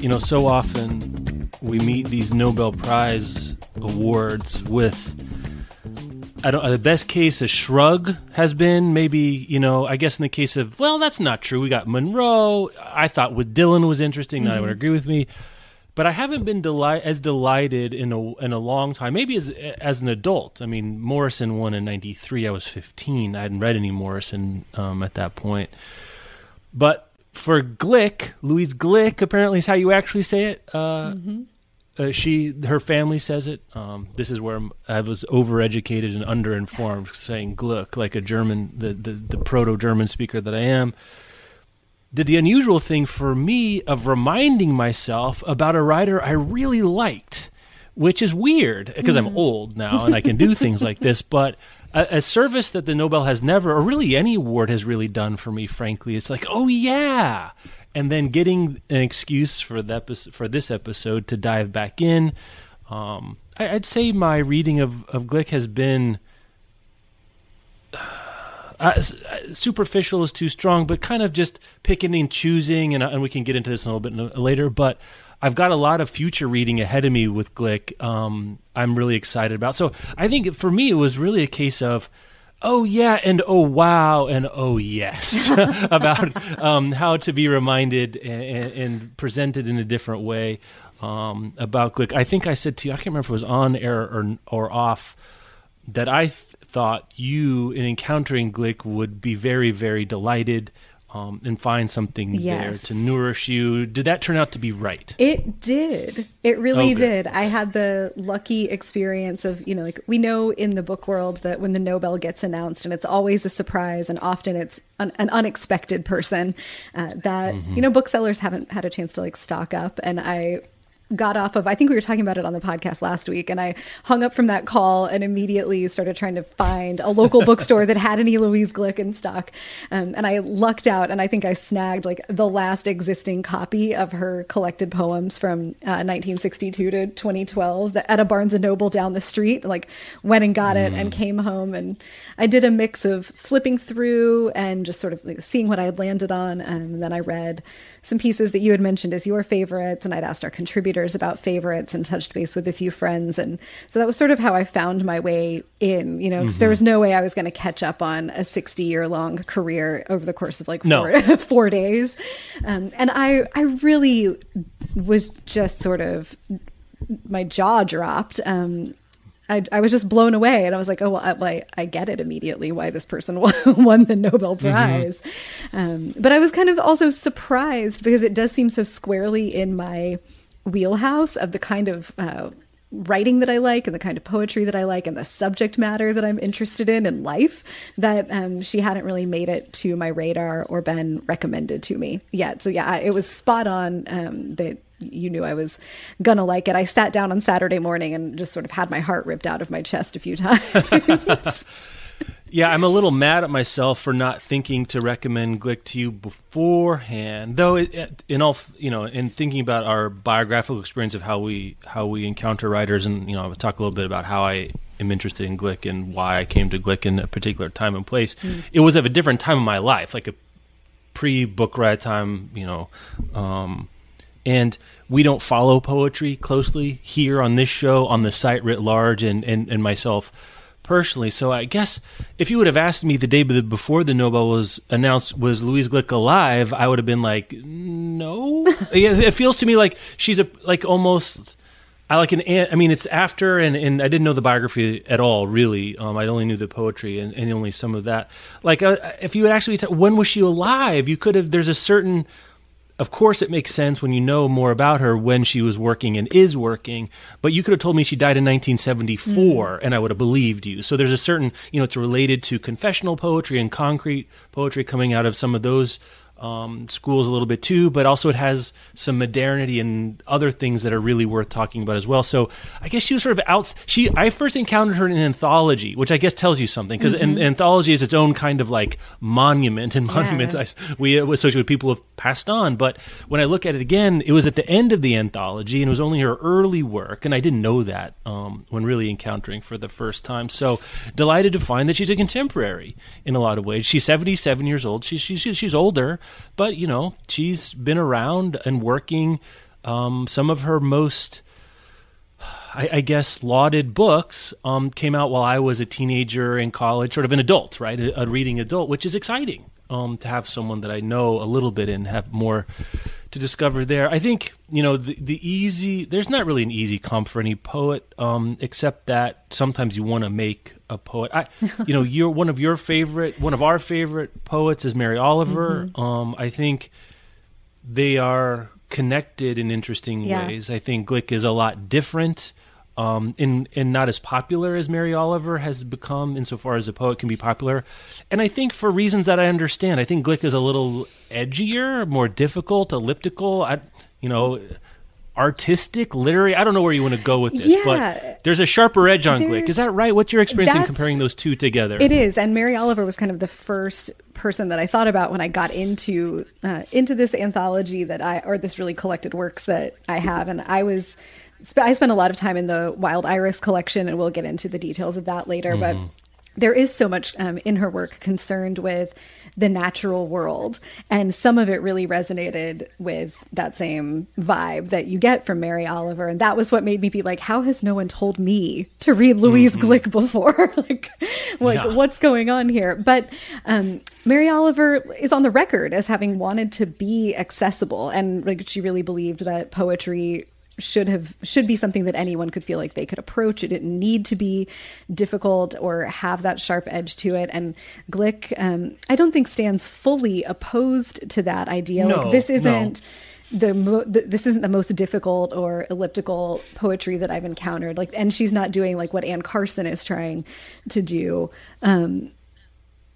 You know, so often we meet these Nobel Prize awards with I don't the best case a shrug has been maybe, you know, I guess in the case of well, that's not true. We got Munro. I thought with Dylan was interesting, mm-hmm. I would agree with me. But I haven't been delight as delighted in a in a long time. Maybe as as an adult. I mean, Morrison won in '93. I was 15. I hadn't read any Morrison um, at that point. But for Glick, Louise Glick, apparently is how you actually say it. Uh, mm-hmm. uh, she, her family says it. Um, this is where I was overeducated and underinformed, saying Gluck like a German, the the, the proto German speaker that I am. Did the unusual thing for me of reminding myself about a writer I really liked, which is weird because mm. I'm old now and I can do things like this, but a, a, service that the Nobel has never, or really any award has really done for me, frankly. It's like, oh yeah, and then getting an excuse for that for this episode to dive back in. Um, I, would say my reading of of Glick has been. Uh, uh, superficial is too strong, but kind of just picking and choosing, and, and we can get into this a little bit later. But I've got a lot of future reading ahead of me with Glick. Um, I'm really excited about. So I think for me, it was really a case of, oh yeah, and oh wow, and oh yes, about um, how to be reminded and, and, presented in a different way um, about Glick. I think I said to you, I can't remember if it was on air or or off, that I th- thought you in encountering Glick would be very very delighted um, and find something yes. there to nourish you. Did that turn out to be right? It did. It really oh, did. I had the lucky experience of, you know, like we know in the book world that when the Nobel gets announced, and it's always a surprise, and often it's an, an unexpected person, uh, that, mm-hmm. you know, booksellers haven't had a chance to like stock up. And I got off of, I think we were talking about it on the podcast last week, and I hung up from that call and immediately started trying to find a local bookstore that had any Louise Glick in stock. Um, and I lucked out, and I think I snagged like the last existing copy of her collected poems from uh, 1962 to 2012 at a Barnes and Noble down the street. Like went and got it mm. and came home, and I did a mix of flipping through and just sort of like seeing what I had landed on, and then I read some pieces that you had mentioned as your favorites, and I'd asked our contributors about favorites and touched base with a few friends, and so that was sort of how I found my way in. You know, mm-hmm. there was no way I was going to catch up on a sixty-year-long career over the course of like four, no. four days, um, and I I really was just sort of my jaw dropped um, I, I was just blown away and I was like, oh, well, I, I get it immediately why this person won the Nobel mm-hmm. Prize. Mm-hmm. Um, but I was kind of also surprised because it does seem so squarely in my wheelhouse of the kind of uh, writing that I like and the kind of poetry that I like and the subject matter that I'm interested in in life that um, she hadn't really made it to my radar or been recommended to me yet. So yeah, it was spot on um, that you knew I was gonna like it. I sat down on Saturday morning and just sort of had my heart ripped out of my chest a few times. yeah, I'm a little mad at myself for not thinking to recommend Glick to you beforehand. Though, it, in all, you know, in thinking about our biographical experience of how we how we encounter writers, and you know, I'll talk a little bit about how I am interested in Glick and why I came to Glick in a particular time and place. Mm. It was of a different time in my life, like a pre book riot time, you know. Um, and we don't follow poetry closely here on this show, on the site writ large, and, and, and myself personally. So I guess if you would have asked me the day before the Nobel was announced, was Louise Glick alive? I would have been like, no. it feels to me like she's a like almost. I like an. I mean, it's after, and, and I didn't know the biography at all. Really, um, I only knew the poetry and, and only some of that. Like, uh, if you had actually, t- when was she alive? You could have. There's a certain of course, it makes sense when you know more about her when she was working and is working. But you could have told me she died in 1974, mm. and I would have believed you. So there's a certain, you know, it's related to confessional poetry and concrete poetry coming out of some of those um, schools a little bit too, but also it has some modernity and other things that are really worth talking about as well. So I guess she was sort of out. She I first encountered her in an anthology, which I guess tells you something because mm-hmm. an anthology is its own kind of like monument, and monuments yeah. I, we associate with people who have passed on. But when I look at it again, it was at the end of the anthology, and it was only her early work, and I didn't know that um, when really encountering for the first time. So delighted to find that she's a contemporary in a lot of ways. She's seventy seven years old. She's she's she's older but you know, she's been around and working. Um, some of her most, I, I guess, lauded books um, came out while I was a teenager in college, sort of an adult, right, a, a reading adult, which is exciting um, to have someone that I know a little bit and have more to discover there. I think you know the the easy. There's not really an easy comp for any poet, um, except that sometimes you want to make a poet. I, you know, you're one of your favorite, one of our favorite poets is Mary Oliver. Mm-hmm. Um, I think they are connected in interesting yeah. ways. I think Glick is a lot different. Um, and and not as popular as Mary Oliver has become insofar as a poet can be popular, and I think for reasons that I understand, I think Glick is a little edgier, more difficult, elliptical. I, you know, artistic, literary. I don't know where you want to go with this, yeah, but there's a sharper edge on Glick. Is that right? What's your experience in comparing those two together? It is, and Mary Oliver was kind of the first person that I thought about when I got into uh, into this anthology that I or this really collected works that I have, and I was. I spent a lot of time in the Wild Iris collection, and we'll get into the details of that later. Mm-hmm. But there is so much um, in her work concerned with the natural world. And some of it really resonated with that same vibe that you get from Mary Oliver. And that was what made me be like, how has no one told me to read Louise mm-hmm. Glick before? like, like yeah. what's going on here? But um, Mary Oliver is on the record as having wanted to be accessible. And like, she really believed that poetry should have should be something that anyone could feel like they could approach. It didn't need to be difficult or have that sharp edge to it. And Glick, um, I don't think stands fully opposed to that idea. No, like this isn't. No. The, mo- the, this isn't the most difficult or elliptical poetry that I've encountered. Like, and she's not doing like what Anne Carson is trying to do. Um,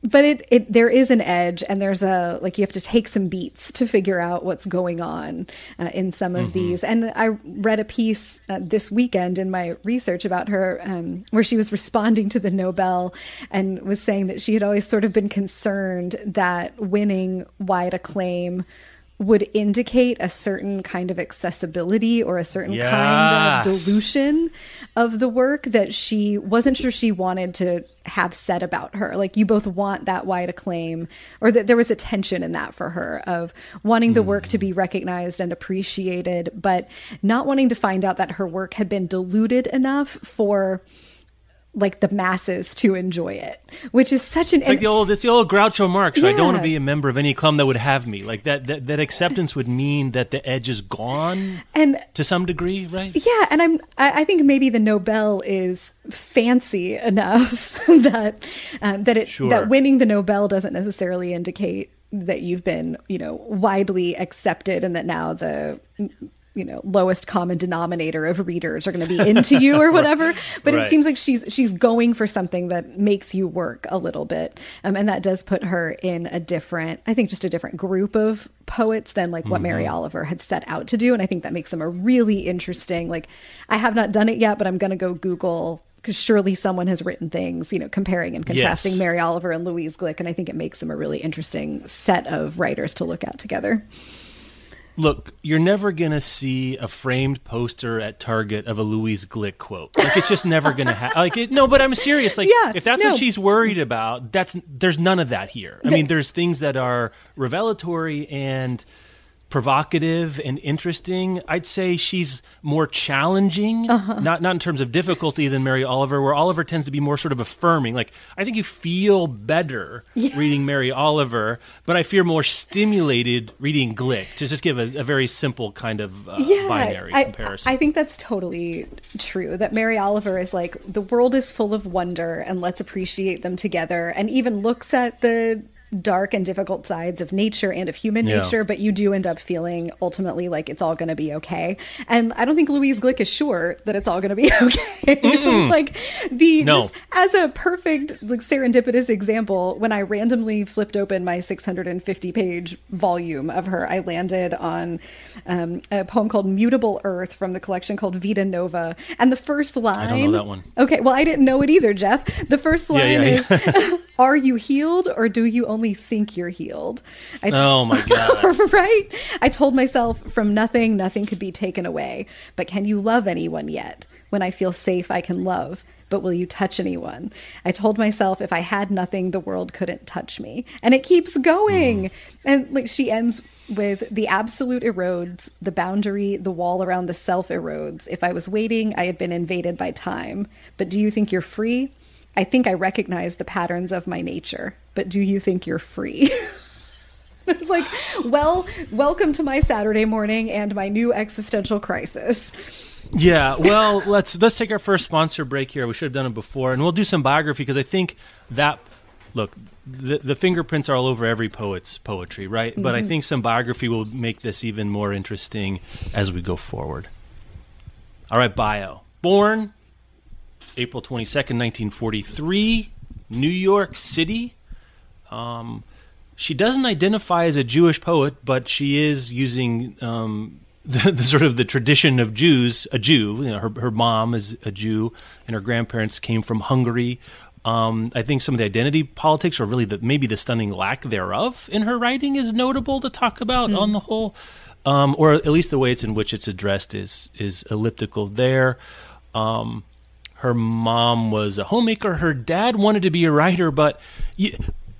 but it, it there is an edge and there's a like you have to take some beats to figure out what's going on uh, in some of mm-hmm. these and i read a piece uh, this weekend in my research about her um, where she was responding to the nobel and was saying that she had always sort of been concerned that winning wide acclaim would indicate a certain kind of accessibility or a certain yes. kind of dilution of the work that she wasn't sure she wanted to have said about her. Like you both want that wide acclaim, or that there was a tension in that for her of wanting the work to be mm. recognized and appreciated, but not wanting to find out that her work had been diluted enough for like the masses to enjoy it, which is such an it's like the old it's the old Groucho Marx. Yeah. I don't want to be a member of any club that would have me. Like that, that that acceptance would mean that the edge is gone, and to some degree, right? Yeah, and I'm I, I think maybe the Nobel is fancy enough that um, that it sure. that winning the Nobel doesn't necessarily indicate that you've been you know widely accepted and that now the you know lowest common denominator of readers are going to be into you or whatever but right. it seems like she's she's going for something that makes you work a little bit um, and that does put her in a different i think just a different group of poets than like what mm-hmm. mary oliver had set out to do and i think that makes them a really interesting like i have not done it yet but i'm going to go google because surely someone has written things, you know, comparing and contrasting yes. Mary Oliver and Louise Glick, and I think it makes them a really interesting set of writers to look at together. Look, you're never gonna see a framed poster at Target of a Louise Glick quote. Like it's just never gonna happen. Like it, no, but I'm serious. Like yeah, if that's no. what she's worried about, that's there's none of that here. I mean, there's things that are revelatory and provocative and interesting. I'd say she's more challenging, uh-huh. not not in terms of difficulty than Mary Oliver, where Oliver tends to be more sort of affirming. Like I think you feel better yeah. reading Mary Oliver, but I feel more stimulated reading Glick. To just give a, a very simple kind of uh, yeah, binary I, comparison. I think that's totally true. That Mary Oliver is like the world is full of wonder, and let's appreciate them together, and even looks at the dark and difficult sides of nature and of human Yeah. nature, but you do end up feeling ultimately like it's all going to be okay. And I don't think Louise Glick is sure that it's all going to be okay. like the No. just as a perfect like serendipitous example, when I randomly flipped open my 650 page volume of her, I landed on um, a poem called "Mutable Earth" from the collection called Vita Nova, and the first line. I don't know that one. Okay, well I didn't know it either, Jeff. The first line Yeah, yeah, is, "Are you healed, or do you only think you're healed?" I t- Oh my god. right? I told myself from nothing, nothing could be taken away. But can you love anyone yet? When I feel safe, I can love. But will you touch anyone? I told myself if I had nothing, the world couldn't touch me. And it keeps going. Mm. And like she ends with the absolute erodes, the boundary, the wall around the self erodes. If I was waiting, I had been invaded by time. But do you think you're free? I think I recognize the patterns of my nature. But do you think you're free? It's like, well, welcome to my Saturday morning and my new existential crisis. Yeah, well, let's let's take our first sponsor break here. We should have done it before, and we'll do some biography because I think that look the the fingerprints are all over every poet's poetry, right? But I mm-hmm. think some biography will make this even more interesting as we go forward. All right, bio. Born April twenty second, nineteen forty three, New York City. Um, she doesn't identify as a Jewish poet, but she is using um, the, the sort of the tradition of Jews. A Jew, you know, her her mom is a Jew, and her grandparents came from Hungary. Um, I think some of the identity politics, or really the maybe the stunning lack thereof in her writing, is notable to talk about on the whole, um, or at least the way it's in which it's addressed is is elliptical there. Um, her mom was a homemaker. Her dad wanted to be a writer, but you,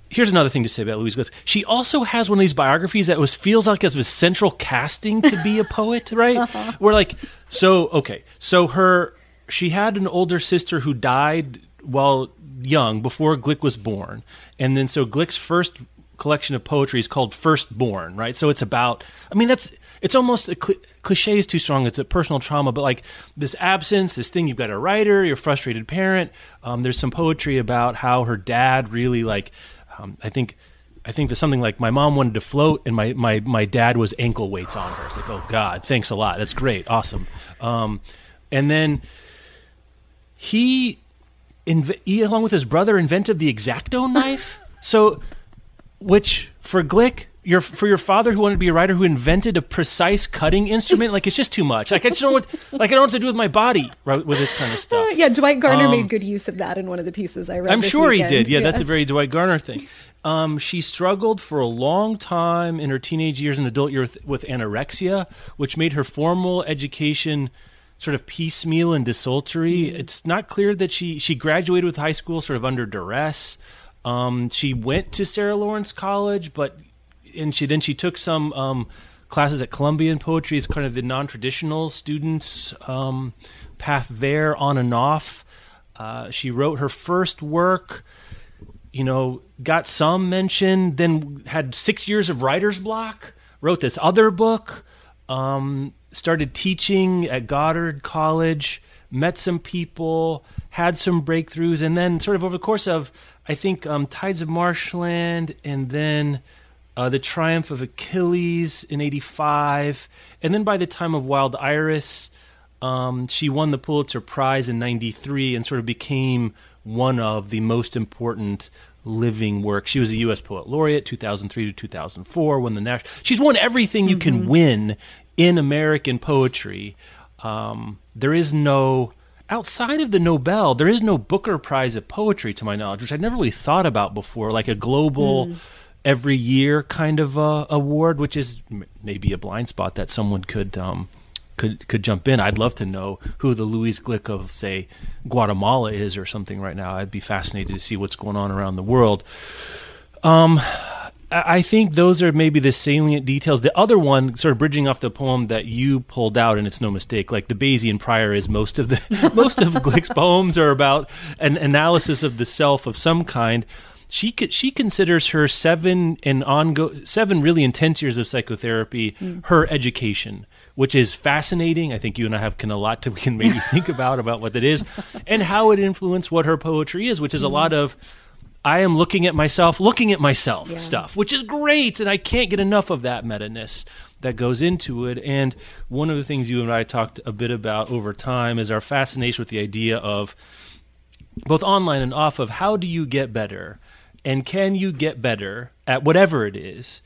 here's another thing to say about Louise Glick. She also has one of these biographies that was feels like it was central casting to be a poet, right? Where like, so okay, so her she had an older sister who died while young before Glick was born, and then so Glick's first collection of poetry is called Firstborn, right? So it's about, I mean, that's it's almost a cli cliche is too strong. It's a personal trauma, but like this absence, this thing. You've got a writer, you're a frustrated parent. Um, there's some poetry about how her dad really like. Um, I think. I think there's something like my mom wanted to float and my, my, my dad was ankle weights on her. It's like, oh God, thanks a lot. That's great. Awesome. Um, and then he, inv- he, along with his brother, invented the X-Acto knife. so, which for Glick, your for your father who wanted to be a writer who invented a precise cutting instrument, like it's just too much. Like I just don't want, like I don't know what to do with my body right, with this kind of stuff. Uh, yeah, Dwight Garner Um, made good use of that in one of the pieces I read. I'm sure weekend. he did. Yeah, that's a very Dwight Garner thing. Um, she struggled for a long time in her teenage years and adult years with, with anorexia, which made her formal education sort of piecemeal and desultory. It's not clear that she she graduated with high school sort of under duress. Um, she went to Sarah Lawrence College, but and she then she took some um, classes at Columbia in poetry as kind of the non-traditional students um, path there on and off. Uh, she wrote her first work, you know, got some mention, then had six years of writer's block, wrote this other book, um, started teaching at Goddard College, met some people, had some breakthroughs, and then sort of over the course of, I think, um, Tides of Marshland, and then uh, the Triumph of Achilles in '85, and then by the time of Wild Iris, um, she won the Pulitzer Prize in '93 and sort of became one of the most important living works. She was a U.S. Poet Laureate 2003 to 2004. Won the national. She's won everything you can win in American poetry. Um, there is no outside of the Nobel. There is no Booker Prize of poetry, to my knowledge, which I'd never really thought about before, like a global. Every year, kind of uh, award, which is m- maybe a blind spot that someone could um, could could jump in. I'd love to know who the Louise Glick of say Guatemala is or something right now. I'd be fascinated to see what's going on around the world. Um, I think those are maybe the salient details. The other one, sort of bridging off the poem that you pulled out, and it's no mistake. Like the Bayesian prior is most of the most of Glick's poems are about an analysis of the self of some kind. She she considers her seven and ongo seven really intense years of psychotherapy mm. her education, which is fascinating. I think you and I have can a lot to we can maybe think about about what that is and how it influenced what her poetry is, which is a mm-hmm. lot of I am looking at myself, looking at myself yeah. stuff, which is great, and I can't get enough of that meta ness that goes into it. And one of the things you and I talked a bit about over time is our fascination with the idea of both online and off of how do you get better, and can you get better at whatever it is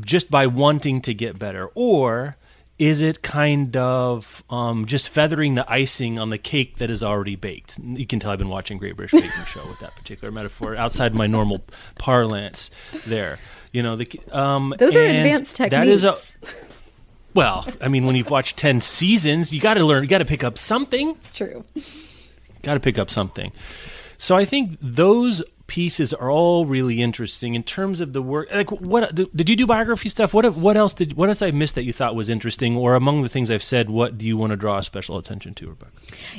just by wanting to get better, or is it kind of um, just feathering the icing on the cake that is already baked? You can tell I've been watching Great British Baking Show with that particular metaphor outside my normal parlance. There, you know, the um, those are advanced techniques. That is a well, I mean, when you've watched ten seasons, you got to learn. You got to pick up something. It's true. Got to pick up something. So I think those pieces are all really interesting in terms of the work. Like, what did you do biography stuff? What what else did what else I missed that you thought was interesting, or among the things I've said, what do you want to draw special attention to, Rebecca?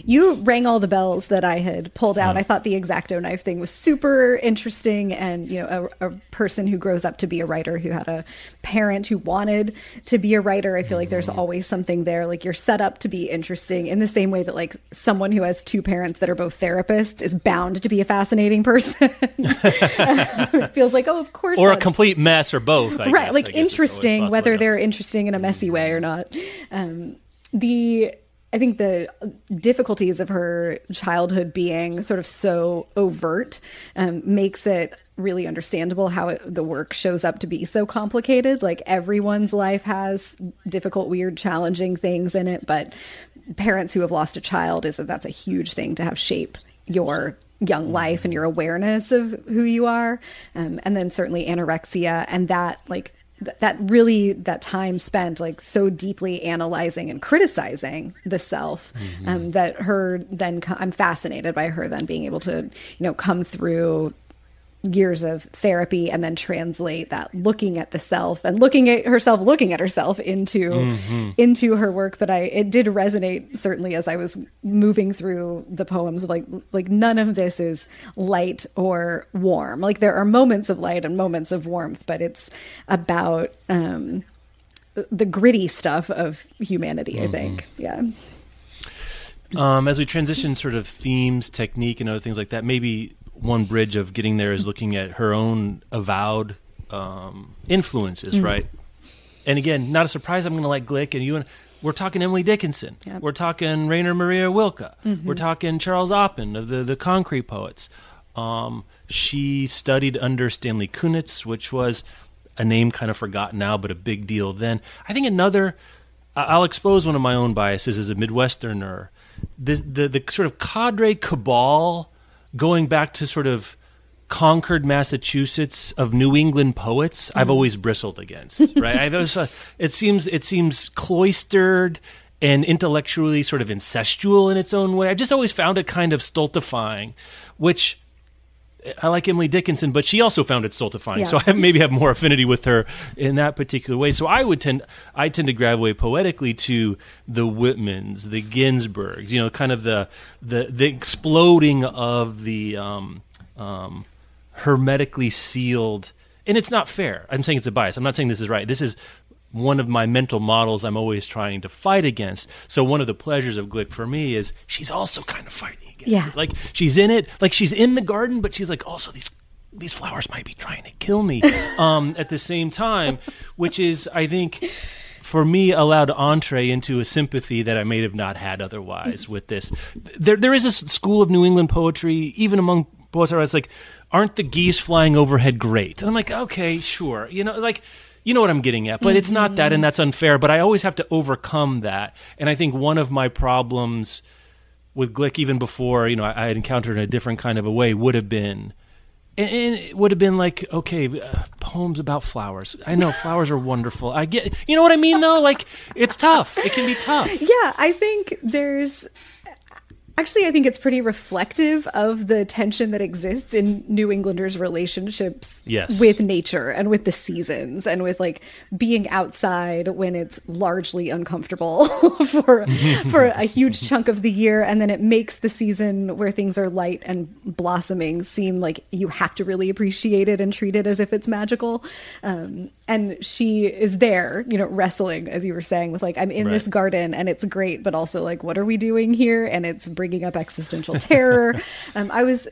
You rang all the bells that I had pulled out. I thought the X-Acto knife thing was super interesting, and you know, a, a, person who grows up to be a writer who had a parent who wanted to be a writer. I feel like there's mm-hmm. always something there. Like you're set up to be interesting in the same way that like someone who has two parents that are both therapists is bound to be a fascinating person. It feels like, oh, of course. Or a complete mess, or both. I right, guess. like interesting, whether they're interesting in a messy way or not. Um, the I think the difficulties of her childhood being sort of so overt um, makes it really understandable how it, the work shows up to be so complicated. Like everyone's life has difficult, weird, challenging things in it, but parents who have lost a child is that that's a huge thing to have shape your young life and your awareness of who you are um, and then certainly anorexia and that like th- that really that time spent like so deeply analyzing and criticizing the self mm-hmm. um, that her then co- i'm fascinated by her then being able to you know come through years of therapy and then translate that looking at the self and looking at herself looking at herself into mm-hmm. into her work but i it did resonate certainly as i was moving through the poems like like none of this is light or warm like there are moments of light and moments of warmth but it's about um the gritty stuff of humanity mm-hmm. i think yeah um, as we transition sort of themes, technique, and other things like that, maybe one bridge of getting there is looking at her own avowed um, influences, mm-hmm. right? And again, not a surprise. I'm going to like Glick and you and we're talking Emily Dickinson. Yep. We're talking Rainer Maria Rilke. Mm-hmm. We're talking Charles Oppen of the the Concrete Poets. Um, she studied under Stanley Kunitz, which was a name kind of forgotten now, but a big deal then. I think another. I'll expose one of my own biases as a Midwesterner. The, the, the sort of cadre cabal going back to sort of Concord, Massachusetts of New England poets, mm. I've always bristled against. Right? I've always, uh, it seems it seems cloistered and intellectually sort of incestual in its own way. I just always found it kind of stultifying, which I like Emily Dickinson, but she also found it stultifying. Yeah. So I maybe have more affinity with her in that particular way. So I would tend, I tend to gravitate poetically to the Whitmans, the Ginsbergs, you know, kind of the the the exploding of the um, um, hermetically sealed. And it's not fair. I'm saying it's a bias. I'm not saying this is right. This is one of my mental models I'm always trying to fight against. So one of the pleasures of Glick for me is she's also kind of fighting yeah. Like she's in it, like she's in the garden, but she's like also these these flowers might be trying to kill me um, at the same time, which is I think for me allowed entree into a sympathy that I may have not had otherwise with this. There there is a school of New England poetry, even among poets, it's like, aren't the geese flying overhead great? And I'm like, okay, sure, you know, like you know what I'm getting at, but mm-hmm. it's not that, and that's unfair. But I always have to overcome that, and I think one of my problems with Glick even before you know I, I had encountered in a different kind of a way would have been. And, it would have been like okay uh, poems about flowers. I know flowers are wonderful. I get you know what i mean though? Like it's tough. It can be tough. Yeah i think there's Actually, I think it's pretty reflective of the tension that exists in New Englanders' relationships yes. with nature and with the seasons and with like being outside when it's largely uncomfortable for for a huge chunk of the year and then it makes the season where things are light and blossoming seem like you have to really appreciate it and treat it as if it's magical. Um, and she is there, you know, wrestling as you were saying with like I'm in right. this garden and it's great, but also like what are we doing here? And it's bringing up existential terror. um, I was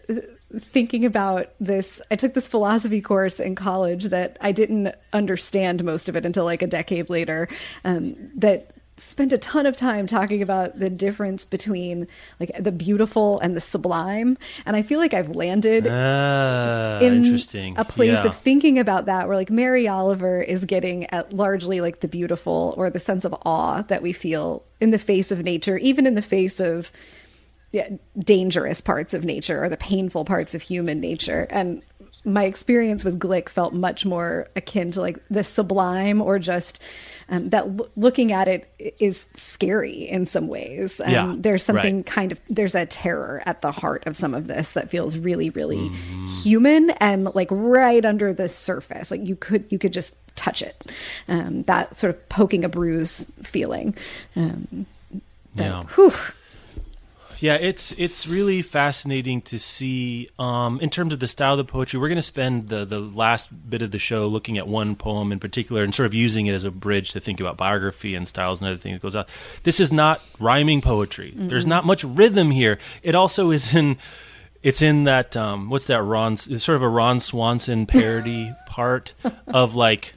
thinking about this. I took this philosophy course in college that I didn't understand most of it until like a decade later. Um, that spent a ton of time talking about the difference between like the beautiful and the sublime and i feel like i've landed Ah, in interesting. a place Yeah. of thinking about that where like mary oliver is getting at largely like the beautiful or the sense of awe that we feel in the face of nature even in the face of dangerous parts of nature or the painful parts of human nature and my experience with glick felt much more akin to like the sublime or just um, that l- looking at it is scary in some ways um, Yeah, there's something right. kind of there's a terror at the heart of some of this that feels really really Mm-hmm. human and like right under the surface like you could you could just touch it um, that sort of poking a bruise feeling um, Yeah. whew, Yeah, it's it's really fascinating to see. Um, in terms of the style of the poetry, we're going to spend the the last bit of the show looking at one poem in particular and sort of using it as a bridge to think about biography and styles and other things that goes on. This is not rhyming poetry. There's not much rhythm here. It also is in. It's in that um, what's that Ron? It's sort of a Ron Swanson parody part of like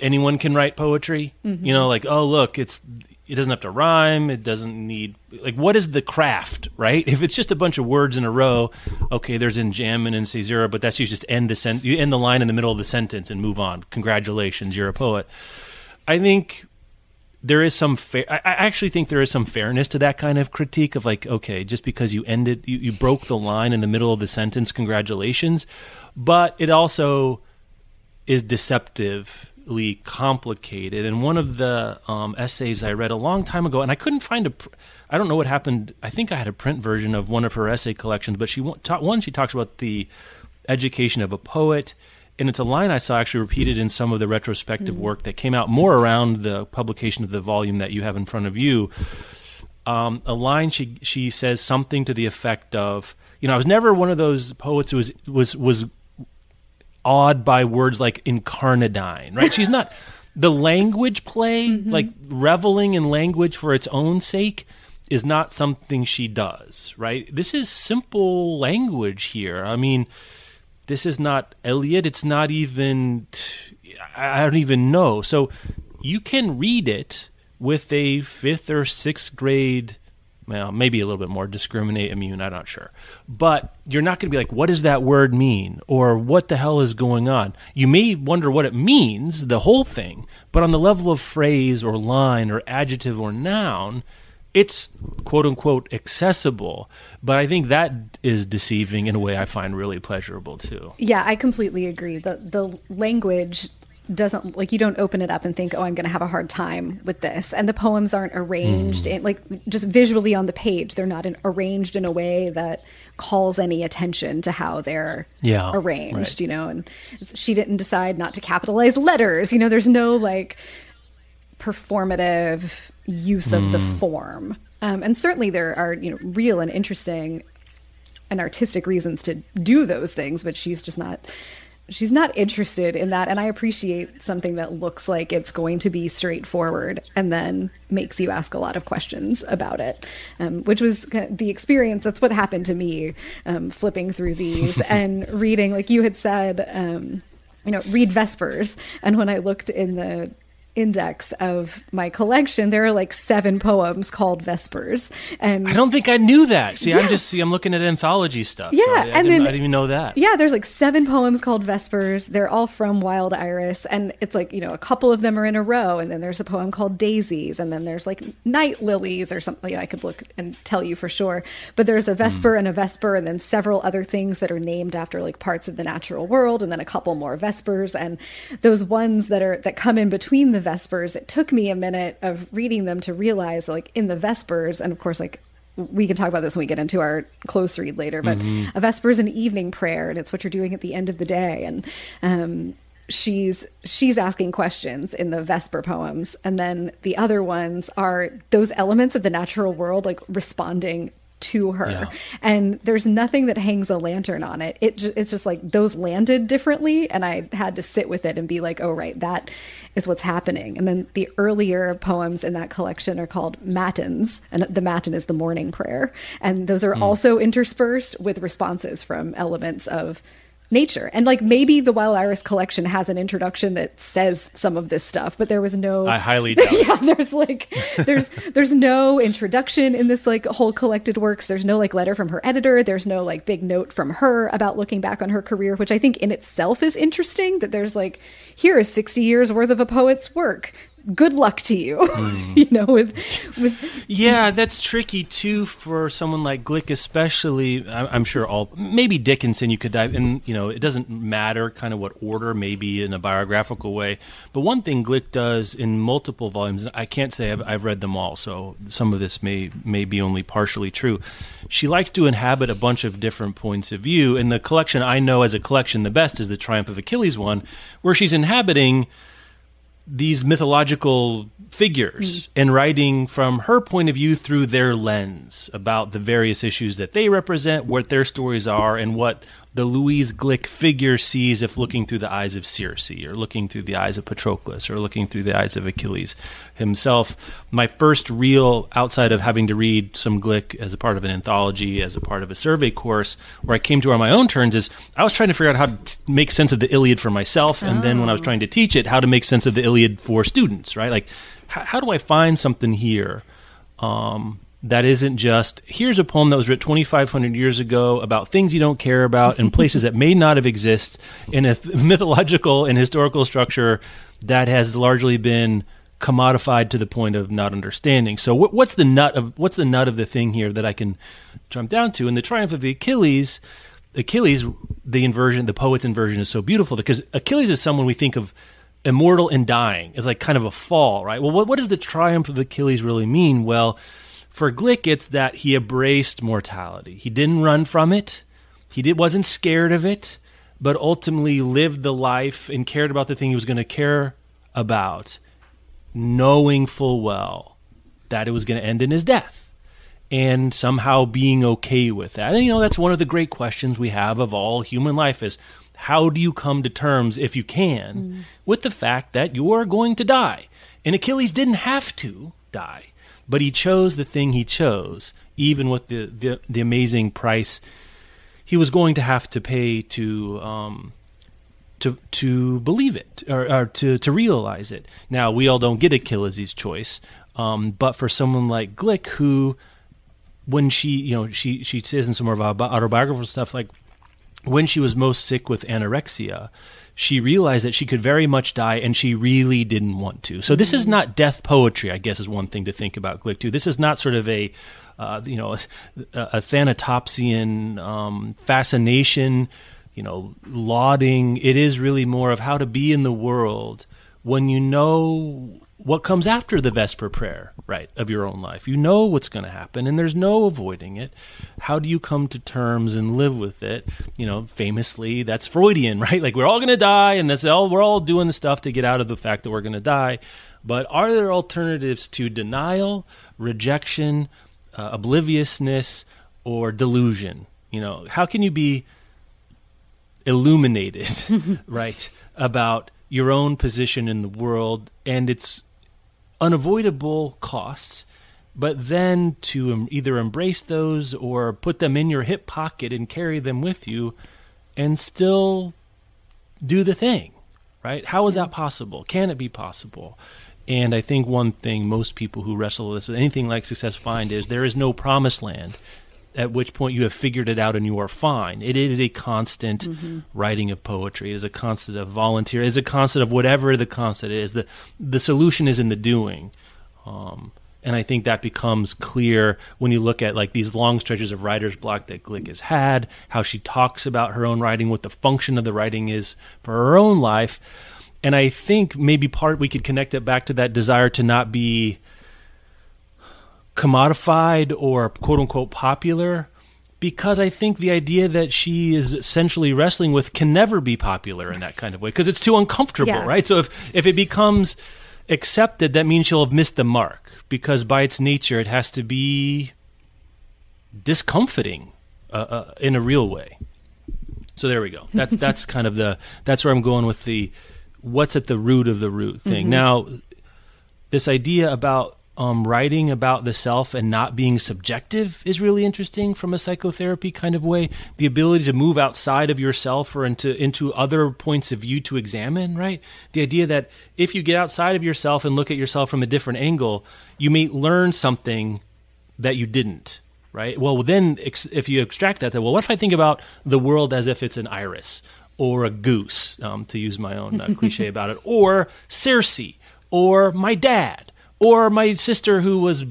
anyone can write poetry. You know, like oh look, it's it doesn't have to rhyme. It doesn't need like what is the craft, right? If it's just a bunch of words in a row, okay, there's enjambment and Caesura, but that's you just end the sen- you end the line in the middle of the sentence and move on. Congratulations, you're a poet. I think there is some fair. I, actually think there is some fairness to that kind of critique of like, okay, just because you ended, you, you broke the line in the middle of the sentence, congratulations. But it also is complicated. And one of the um, essays I read a long time ago, and I couldn't find a. Pr- I don't know what happened. I think I had a print version of one of her essay collections, but she ta- one she talks about the education of a poet. And it's a line I saw actually repeated in some of the retrospective work that came out more around the publication of the volume that you have in front of you. Um, a line she she says something to the effect of, you know, I was never one of those poets who was was was awed by words like incarnadine, right? She's not the language play, mm-hmm. like reveling in language for its own sake is not something she does, right? This is simple language here. I mean, this is not Eliot. It's not even, I I don't even know. So you can read it with a fifth or sixth grade, well, maybe a little bit more discriminate immune, I'm not sure. But you're not going to be like, what does that word mean? Or what the hell is going on? You may wonder what it means, the whole thing, but on the level of phrase or line or adjective or noun, it's quote unquote accessible. But I think that is deceiving in a way I find really pleasurable too. Yeah, I completely agree. The the language doesn't like you don't open it up and think, "Oh, I'm going to have a hard time with this." And the poems aren't arranged Hmm. in, like just visually on the page. They're not in, arranged in a way that calls any attention to how they're Yeah, arranged, right. you know. And she didn't decide not to capitalize letters. You know, there's no like performative use of the form. Um, and certainly there are, you know, real and interesting and artistic reasons to do those things, but she's just not she's not interested in that and I appreciate something that looks like it's going to be straightforward and then makes you ask a lot of questions about it. Um, which was kind of the experience that's what happened to me um, flipping through these and reading like you had said um, you know, read Vespers and when I looked in the index of my collection there are like seven poems called Vespers and I don't think I knew that. See, I'm just see, I'm looking at anthology stuff. Yeah, so I, I and didn't, then- I didn't even know that. Yeah, there's like seven poems called Vespers. They're all from Wild Iris. And it's like, you know, a couple of them are in a row. And then there's a poem called Daisies. And then there's like Night Lilies or something. I could look and tell you for sure. But there's a Vesper and a Vesper, and then several other things that are named after like parts of the natural world. And then a couple more Vespers. And those ones that are that come in between the Vespers, it took me a minute of reading them to realize like in the Vespers, and of course, like we can talk about this when we get into our close read later, but a vesper is an evening prayer, and it's what you're doing at the end of the day. And um, she's she's asking questions in the vesper poems, and then the other ones are those elements of the natural world, like responding to her yeah. and there's nothing that hangs a lantern on it it ju- it's just like those landed differently and i had to sit with it and be like oh right that is what's happening and then the earlier poems in that collection are called matins and the matin is the morning prayer and those are mm. also interspersed with responses from elements of nature. And like maybe the Wild Iris collection has an introduction that says some of this stuff, but there was no I highly doubt. yeah, there's like there's there's no introduction in this like whole collected works. There's no like letter from her editor, there's no like big note from her about looking back on her career, which I think in itself is interesting that there's like here is 60 years worth of a poet's work good luck to you. Mm. you know, with with yeah, that's tricky too for someone like Glick, especially. I'm sure all maybe Dickinson you could dive and you know it doesn't matter kind of what order, maybe in a biographical way. But one thing Glick does in multiple volumes, I can't say I've, I've read them all, so some of this may may be only partially true. She likes to inhabit a bunch of different points of view, and the collection I know as a collection the best is the Triumph of Achilles one, where she's inhabiting these mythological figures mm. and writing from her point of view through their lens about the various issues that they represent, what their stories are, and what the Louise Glick figure sees if looking through the eyes of Circe or looking through the eyes of Patroclus or looking through the eyes of Achilles himself. My first real, outside of having to read some Glick as a part of an anthology, as a part of a survey course, where I came to on my own turns, is I was trying to figure out how to t- make sense of the Iliad for myself, and oh. then when I was trying to teach it, how to make sense of the Iliad for students, right? Like, h- how do I find something here? Um, that isn't just here's a poem that was written 2500 years ago about things you don't care about and places that may not have existed in a th- mythological and historical structure that has largely been commodified to the point of not understanding. So wh- what's the nut of what's the nut of the thing here that i can jump down to? In the triumph of the achilles achilles the inversion the poet's inversion is so beautiful because achilles is someone we think of immortal and dying. As like kind of a fall right? Well what, what does the triumph of achilles really mean? Well for Glick, it's that he embraced mortality. He didn't run from it. He did, wasn't scared of it, but ultimately lived the life and cared about the thing he was going to care about, knowing full well that it was going to end in his death and somehow being okay with that. And you know, that's one of the great questions we have of all human life is how do you come to terms if you can mm. with the fact that you are going to die? And Achilles didn't have to die. But he chose the thing he chose, even with the, the, the amazing price he was going to have to pay to um, to to believe it or, or, to to realize it. Now we all don't get Achilles' choice, um, but for someone like Glick, who when she you know she she says in some of her autobiographical stuff like when she was most sick with anorexia, she realized that she could very much die and she really didn't want to. So this is mm-hmm. not death poetry, I guess is one thing to think about Glick too. This is not sort of a uh, you know a, a Thanatopsian um, fascination, you know, lauding. It is really more of how to be in the world when you know what comes after the Vesper prayer, right, of your own life. You know what's going to happen, and there's no avoiding it. How do you come to terms and live with it? You know, famously, that's Freudian, right? Like we're all going to die, and that's all. We're all doing the stuff to get out of the fact that we're going to die. But are there alternatives to denial, rejection, uh, obliviousness, or delusion? You know, how can you be illuminated, right, about your own position in the world and its unavoidable costs, but then to either embrace those or put them in your hip pocket and carry them with you and still do the thing, right? How is that possible? Can it be possible? And I think one thing most people who wrestle with anything like success find is there is no promised land at which point you have figured it out and you are fine. It is a constant mm-hmm. writing of poetry. It is a constant of volunteer. It is a constant of whatever the constant is. The the solution is in the doing. Um, and I think that becomes clear when you look at like these long stretches of writer's block that Glick has had, how she talks about her own writing, what the function of the writing is for her own life. And I think maybe part we could connect it back to that desire to not be commodified or quote unquote popular because I think the idea that she is essentially wrestling with can never be popular in that kind of way because it's too uncomfortable, yeah. right? So if if it becomes accepted, that means she'll have missed the mark because by its nature it has to be discomforting uh, uh, in a real way. So there we go. That's that's kind of the that's where I'm going with the what's at the root of the root thing. Mm-hmm. Now, this idea about um, writing about the self and not being subjective is really interesting from a psychotherapy kind of way. The ability to move outside of yourself or into into other points of view to examine, right? The idea that if you get outside of yourself and look at yourself from a different angle, you may learn something that you didn't, right? Well, then if you extract that, then well, what if I think about the world as if it's an iris or a goose, um, to use my own uh, cliche about it, or Circe, or my dad or my sister who was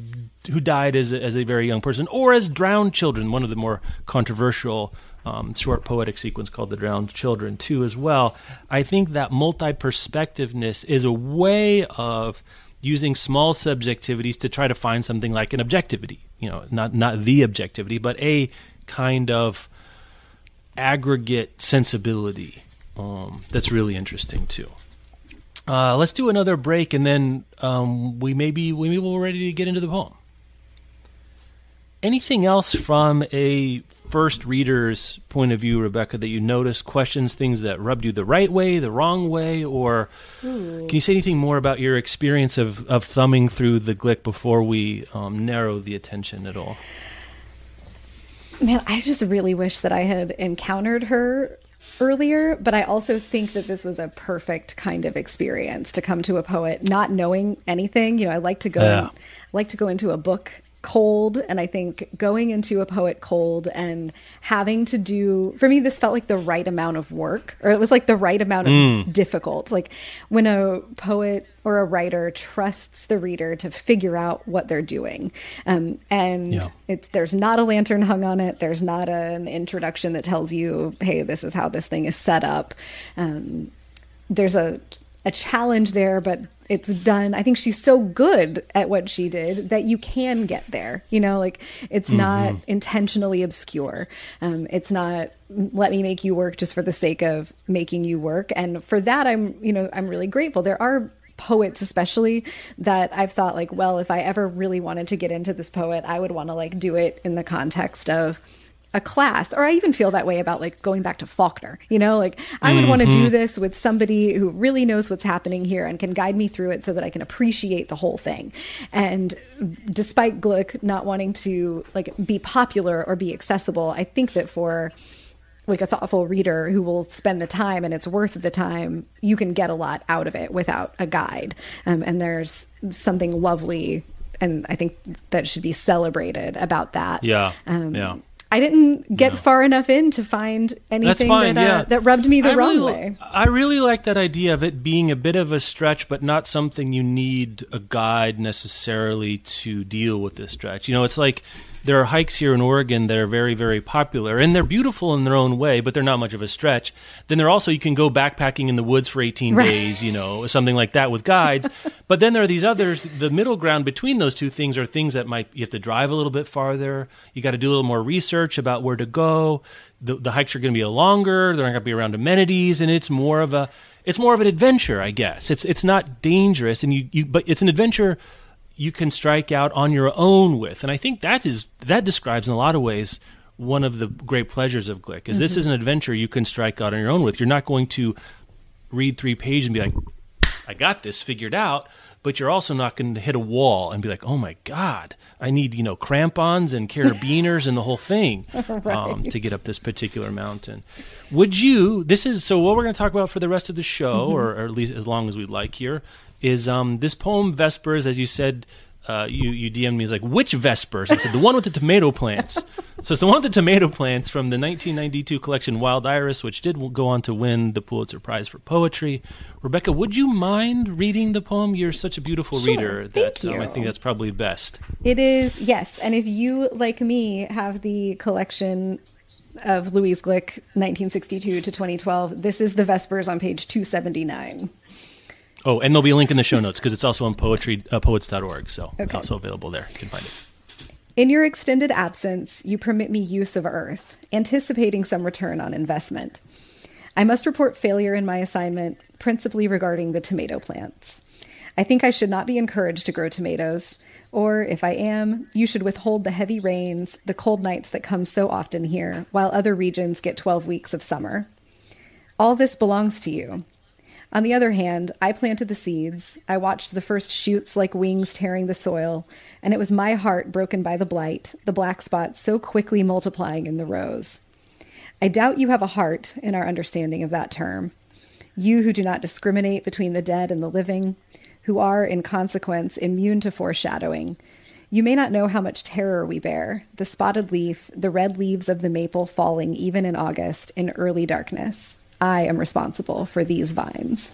who died as a, as a very young person, or as drowned children. One of the more controversial um, short poetic sequence called "The Drowned Children" too, as well. I think that multi-perspectiveness is a way of using small subjectivities to try to find something like an objectivity. You know, not not the objectivity, but a kind of aggregate sensibility um, that's really interesting too. Uh, let's do another break, and then um, we maybe we maybe we're ready to get into the poem. Anything else from a first reader's point of view, Rebecca, that you noticed, questions, things that rubbed you the right way, the wrong way, or Ooh. can you say anything more about your experience of, of thumbing through the Glick before we um, narrow the attention at all? Man, I just really wish that I had encountered her earlier, but I also think that this was a perfect kind of experience to come to a poet not knowing anything. You know, I like to go yeah. in, like to go into a book cold and i think going into a poet cold and having to do for me this felt like the right amount of work or it was like the right amount of mm. difficult like when a poet or a writer trusts the reader to figure out what they're doing um, and yeah. it's there's not a lantern hung on it there's not an introduction that tells you hey this is how this thing is set up um, there's a a challenge there but it's done. I think she's so good at what she did that you can get there you know? Like it's mm-hmm. not intentionally obscure. Um, it's not let me make you work just for the sake of making you work. And for that i'm you know i'm really grateful. There are poets especially that I've thought like well if I ever really wanted to get into this poet I would want to like do it in the context of a class or i even feel that way about like going back to faulkner you know like i would mm-hmm. want to do this with somebody who really knows what's happening here and can guide me through it so that i can appreciate the whole thing and despite glick not wanting to like be popular or be accessible i think that for like a thoughtful reader who will spend the time and it's worth the time you can get a lot out of it without a guide um, and there's something lovely and I think that should be celebrated about that. Yeah. Um, yeah. I didn't get no. far enough in to find anything fine, that, uh, yeah. that rubbed me the I wrong really, way. I really like that idea of it being a bit of a stretch, but not something you need a guide necessarily to deal with this stretch. You know, it's like there are hikes here in Oregon that are very, very popular, and they're beautiful in their own way, but they're not much of a stretch. Then there also you can go backpacking in the woods for 18 right. days, you know, something like that with guides. but then there are these others. The middle ground between those two things are things that might you have to drive a little bit farther. You got to do a little more research about where to go. The, the hikes are going to be longer. They're not going to be around amenities, and it's more of a it's more of an adventure, I guess. It's it's not dangerous, and you, you but it's an adventure you can strike out on your own with. And I think that is that describes in a lot of ways one of the great pleasures of Glick is mm-hmm. this is an adventure you can strike out on your own with. You're not going to read three pages and be like, I got this figured out, but you're also not going to hit a wall and be like, oh my God, I need, you know, crampons and carabiners and the whole thing um, right. um, to get up this particular mountain. Would you, this is, so what we're going to talk about for the rest of the show, mm-hmm. or, or, at least as long as we'd like here, is um, this poem Vespers, as you said, uh, you you DM'd me is like which Vespers? I said the one with the tomato plants. so it's the one with the tomato plants from the 1992 collection Wild Iris, which did go on to win the Pulitzer Prize for poetry. Rebecca, would you mind reading the poem? You're such a beautiful sure, reader that um, I think that's probably best. It is yes, and if you like me have the collection of Louise Glick 1962 to 2012, this is the Vespers on page 279. Oh, and there'll be a link in the show notes because it's also on poetry uh, poets.org, so okay. also available there. You can find it. In your extended absence, you permit me use of earth, anticipating some return on investment. I must report failure in my assignment, principally regarding the tomato plants. I think I should not be encouraged to grow tomatoes, Or if I am, you should withhold the heavy rains, the cold nights that come so often here, while other regions get 12 weeks of summer. All this belongs to you. On the other hand, I planted the seeds, I watched the first shoots like wings tearing the soil, and it was my heart broken by the blight, the black spots so quickly multiplying in the rows. I doubt you have a heart in our understanding of that term. You who do not discriminate between the dead and the living, who are, in consequence, immune to foreshadowing. You may not know how much terror we bear the spotted leaf, the red leaves of the maple falling even in August in early darkness. I am responsible for these vines.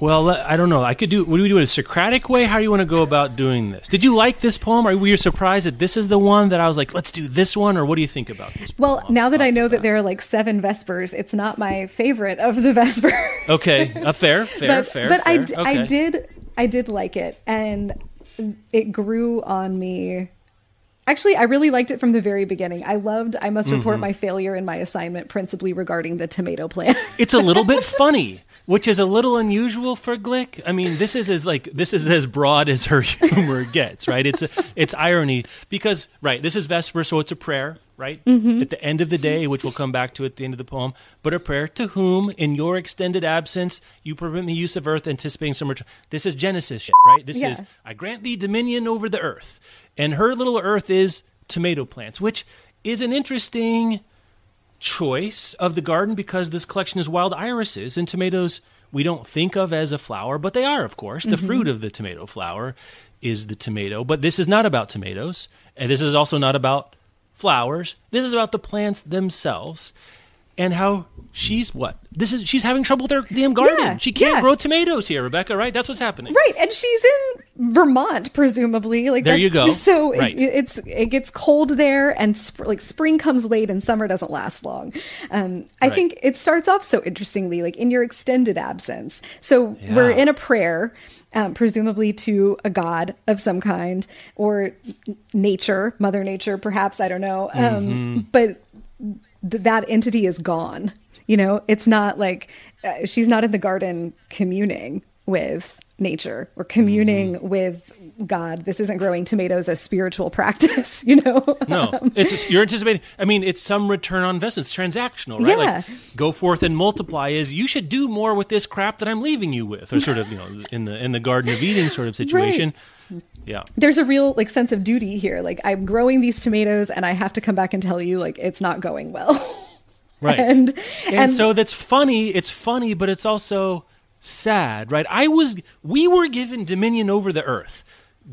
Well, I don't know. I could do. What do we do in a Socratic way? How do you want to go about doing this? Did you like this poem? Are you surprised that this is the one that I was like, let's do this one, or what do you think about this? Well, now that I know that there are like seven Vespers, it's not my favorite of the Vespers. okay, uh, fair, fair, but, fair. But fair. I, d- okay. I did, I did like it, and it grew on me Actually, I really liked it from the very beginning. I loved I must report mm-hmm. my failure in my assignment principally regarding the tomato plant. it's a little bit funny, which is a little unusual for Glick. I mean, this is as like this is as broad as her humor gets, right? It's a, it's irony because right, this is Vesper, so it's a prayer, right? Mm-hmm. At the end of the day, which we'll come back to at the end of the poem, but a prayer to whom, in your extended absence, you permit me use of earth, anticipating some return. This is Genesis, shit, right? This yeah. is I grant thee dominion over the earth and her little earth is tomato plants, which is an interesting choice of the garden because this collection is wild irises and tomatoes we don't think of as a flower, but they are, of course. The mm-hmm. fruit of the tomato flower is the tomato. But this is not about tomatoes, and this is also not about flowers. This is about the plants themselves and how she's what this is she's having trouble with her damn garden yeah, she can't yeah. grow tomatoes here rebecca right that's what's happening right and she's in vermont presumably like there that, you go so right. it, it's it gets cold there and sp- like spring comes late and summer doesn't last long um, i right. think it starts off so interestingly like in your extended absence so yeah. we're in a prayer um, presumably to a god of some kind or nature, Mother Nature, perhaps. I don't know. Um, mm-hmm. But th- that entity is gone. You know, it's not like uh, she's not in the garden communing with nature or communing mm-hmm. with God. This isn't growing tomatoes as spiritual practice, you know? no, it's just, you're anticipating. I mean, it's some return on investment. It's transactional, right? Yeah. Like, go forth and multiply is you should do more with this crap that I'm leaving you with, or sort of, you know, in the in the Garden of Eden sort of situation. Right yeah. There's a real like sense of duty here. Like i'm growing these tomatoes and i have to come back and tell you like it's not going well. Right. And, and, and so that's funny. It's funny but it's also sad right? I was we were given dominion over the earth.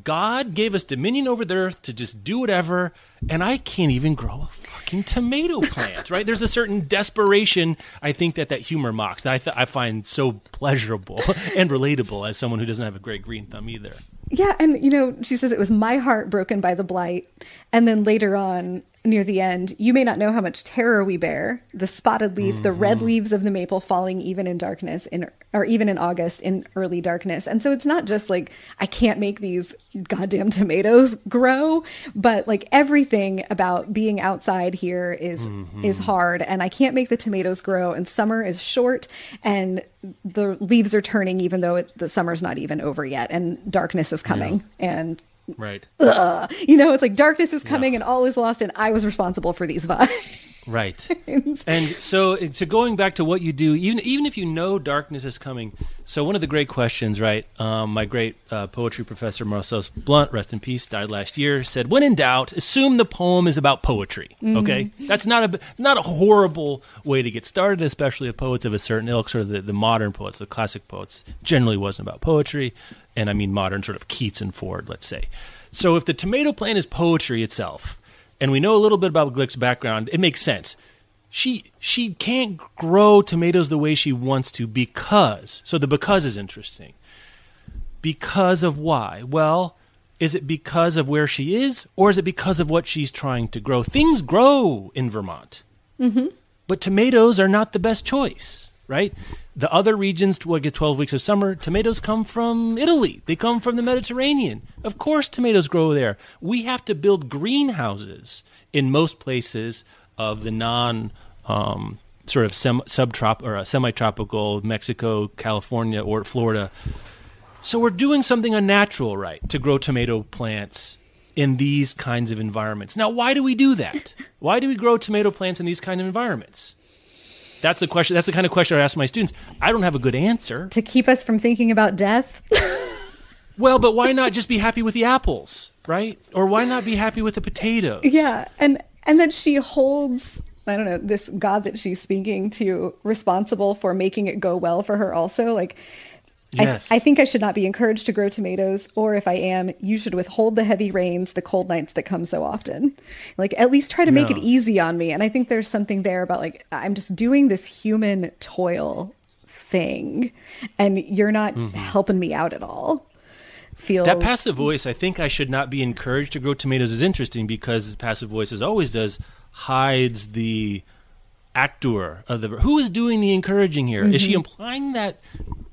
God gave us dominion over the earth to just do whatever and i can't even grow a fucking tomato plant right? There's a certain desperation i think that that humor mocks that i, th- I find so pleasurable and relatable as someone who doesn't have a great green thumb either yeah, and you know, she says it was my heart broken by the blight. And then later on, near the end, you may not know how much terror we bear. The spotted leaf, mm-hmm. the red mm-hmm. leaves of the maple falling even in darkness in or even in August in early darkness. And so it's not just like I can't make these goddamn tomatoes grow, but like everything about being outside here is mm-hmm. is hard and I can't make the tomatoes grow and summer is short and the leaves are turning even though it, the summer's not even over yet and darkness is coming yeah. and right ugh, you know it's like darkness is coming yeah. and all is lost and i was responsible for these vines right. And so so going back to what you do even even if you know darkness is coming so one of the great questions right um, my great uh, poetry professor marcellus blunt rest in peace died last year said when in doubt assume the poem is about poetry. Mm-hmm. okay? That's not a not a horrible way to get started especially if poets of a certain ilk sort of the, the modern poets the classic poets generally wasn't about poetry and i mean modern sort of keats and ford let's say. So if the tomato plant is poetry itself and we know a little bit about Glick's background, it makes sense. She she can't grow tomatoes the way she wants to because so the because is interesting. Because of why? Well, is it because of where she is, or is it because of what she's trying to grow? Things grow in Vermont, mm-hmm. but tomatoes are not the best choice, right? The other regions to get 12 weeks of summer, tomatoes come from Italy. They come from the Mediterranean. Of course, tomatoes grow there. We have to build greenhouses in most places of the non um, sort of sem- subtrop or uh, semi-tropical Mexico, California, or Florida So we're doing something unnatural, right, to grow tomato plants in these kinds of environments. Now, why do we do that? why do we grow tomato plants in these kind of environments? That's the question. That's the kind of question I ask my students. I don't have a good answer. To keep us from thinking about death? well, but why not just be happy with the apples, right? Or why not be happy with the potatoes? Yeah, and and then she holds I don't know, this God that she's speaking to responsible for making it go well for her also. Like Yes. I, I, think I should not be encouraged to grow tomatoes, or if I am, you should withhold the heavy rains, the cold nights that come so often. Like, at least try to make it easy on me. And I think there's something there about like, I'm just doing this human toil thing, and you're not mm-hmm. helping me out at all. Feels that passive voice. I think I should not be encouraged to grow tomatoes is interesting because passive voice, as always does, hides the actor of the who is doing the encouraging here? Mm-hmm. Is she mm-hmm. implying that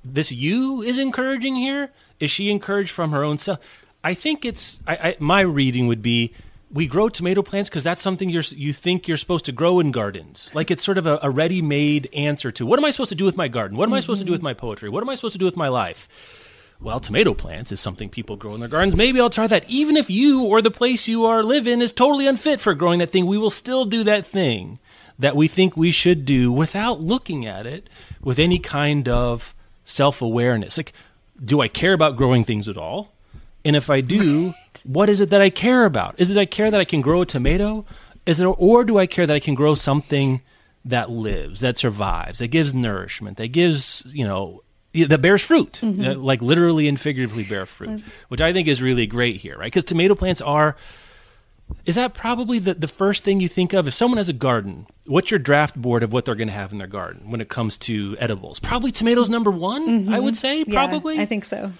this you is encouraging here? Is she encouraged from her own self? I think it's I, I, my reading would be we grow tomato plants because that's something you're you think you're supposed to grow in gardens. Like it's sort of a, a ready-made answer to what am I supposed to do with my garden? What am mm-hmm. I supposed to do with my poetry? What am I supposed to do with my life? Well, tomato plants is something people grow in their gardens. Maybe I'll try that. Even if you or the place you are live in is totally unfit for growing that thing, we will still do that thing that we think we should do without looking at it with any kind of self awareness. Like, do I care about growing things at all? And if I do, right. what is it that I care about? Is it I care that I can grow a tomato? Is it, or do I care that I can grow something that lives, that survives, that gives nourishment, that gives, you know, that bears fruit, mm-hmm. like literally and figuratively bear fruit, which I think is really great here, right? Because tomato plants are is that probably the, the first thing you think of? If someone has a garden what's your draft board of what they're going to have in their garden when it comes to edibles? Probably tomatoes number one mm-hmm. i would say probably yeah, i think so.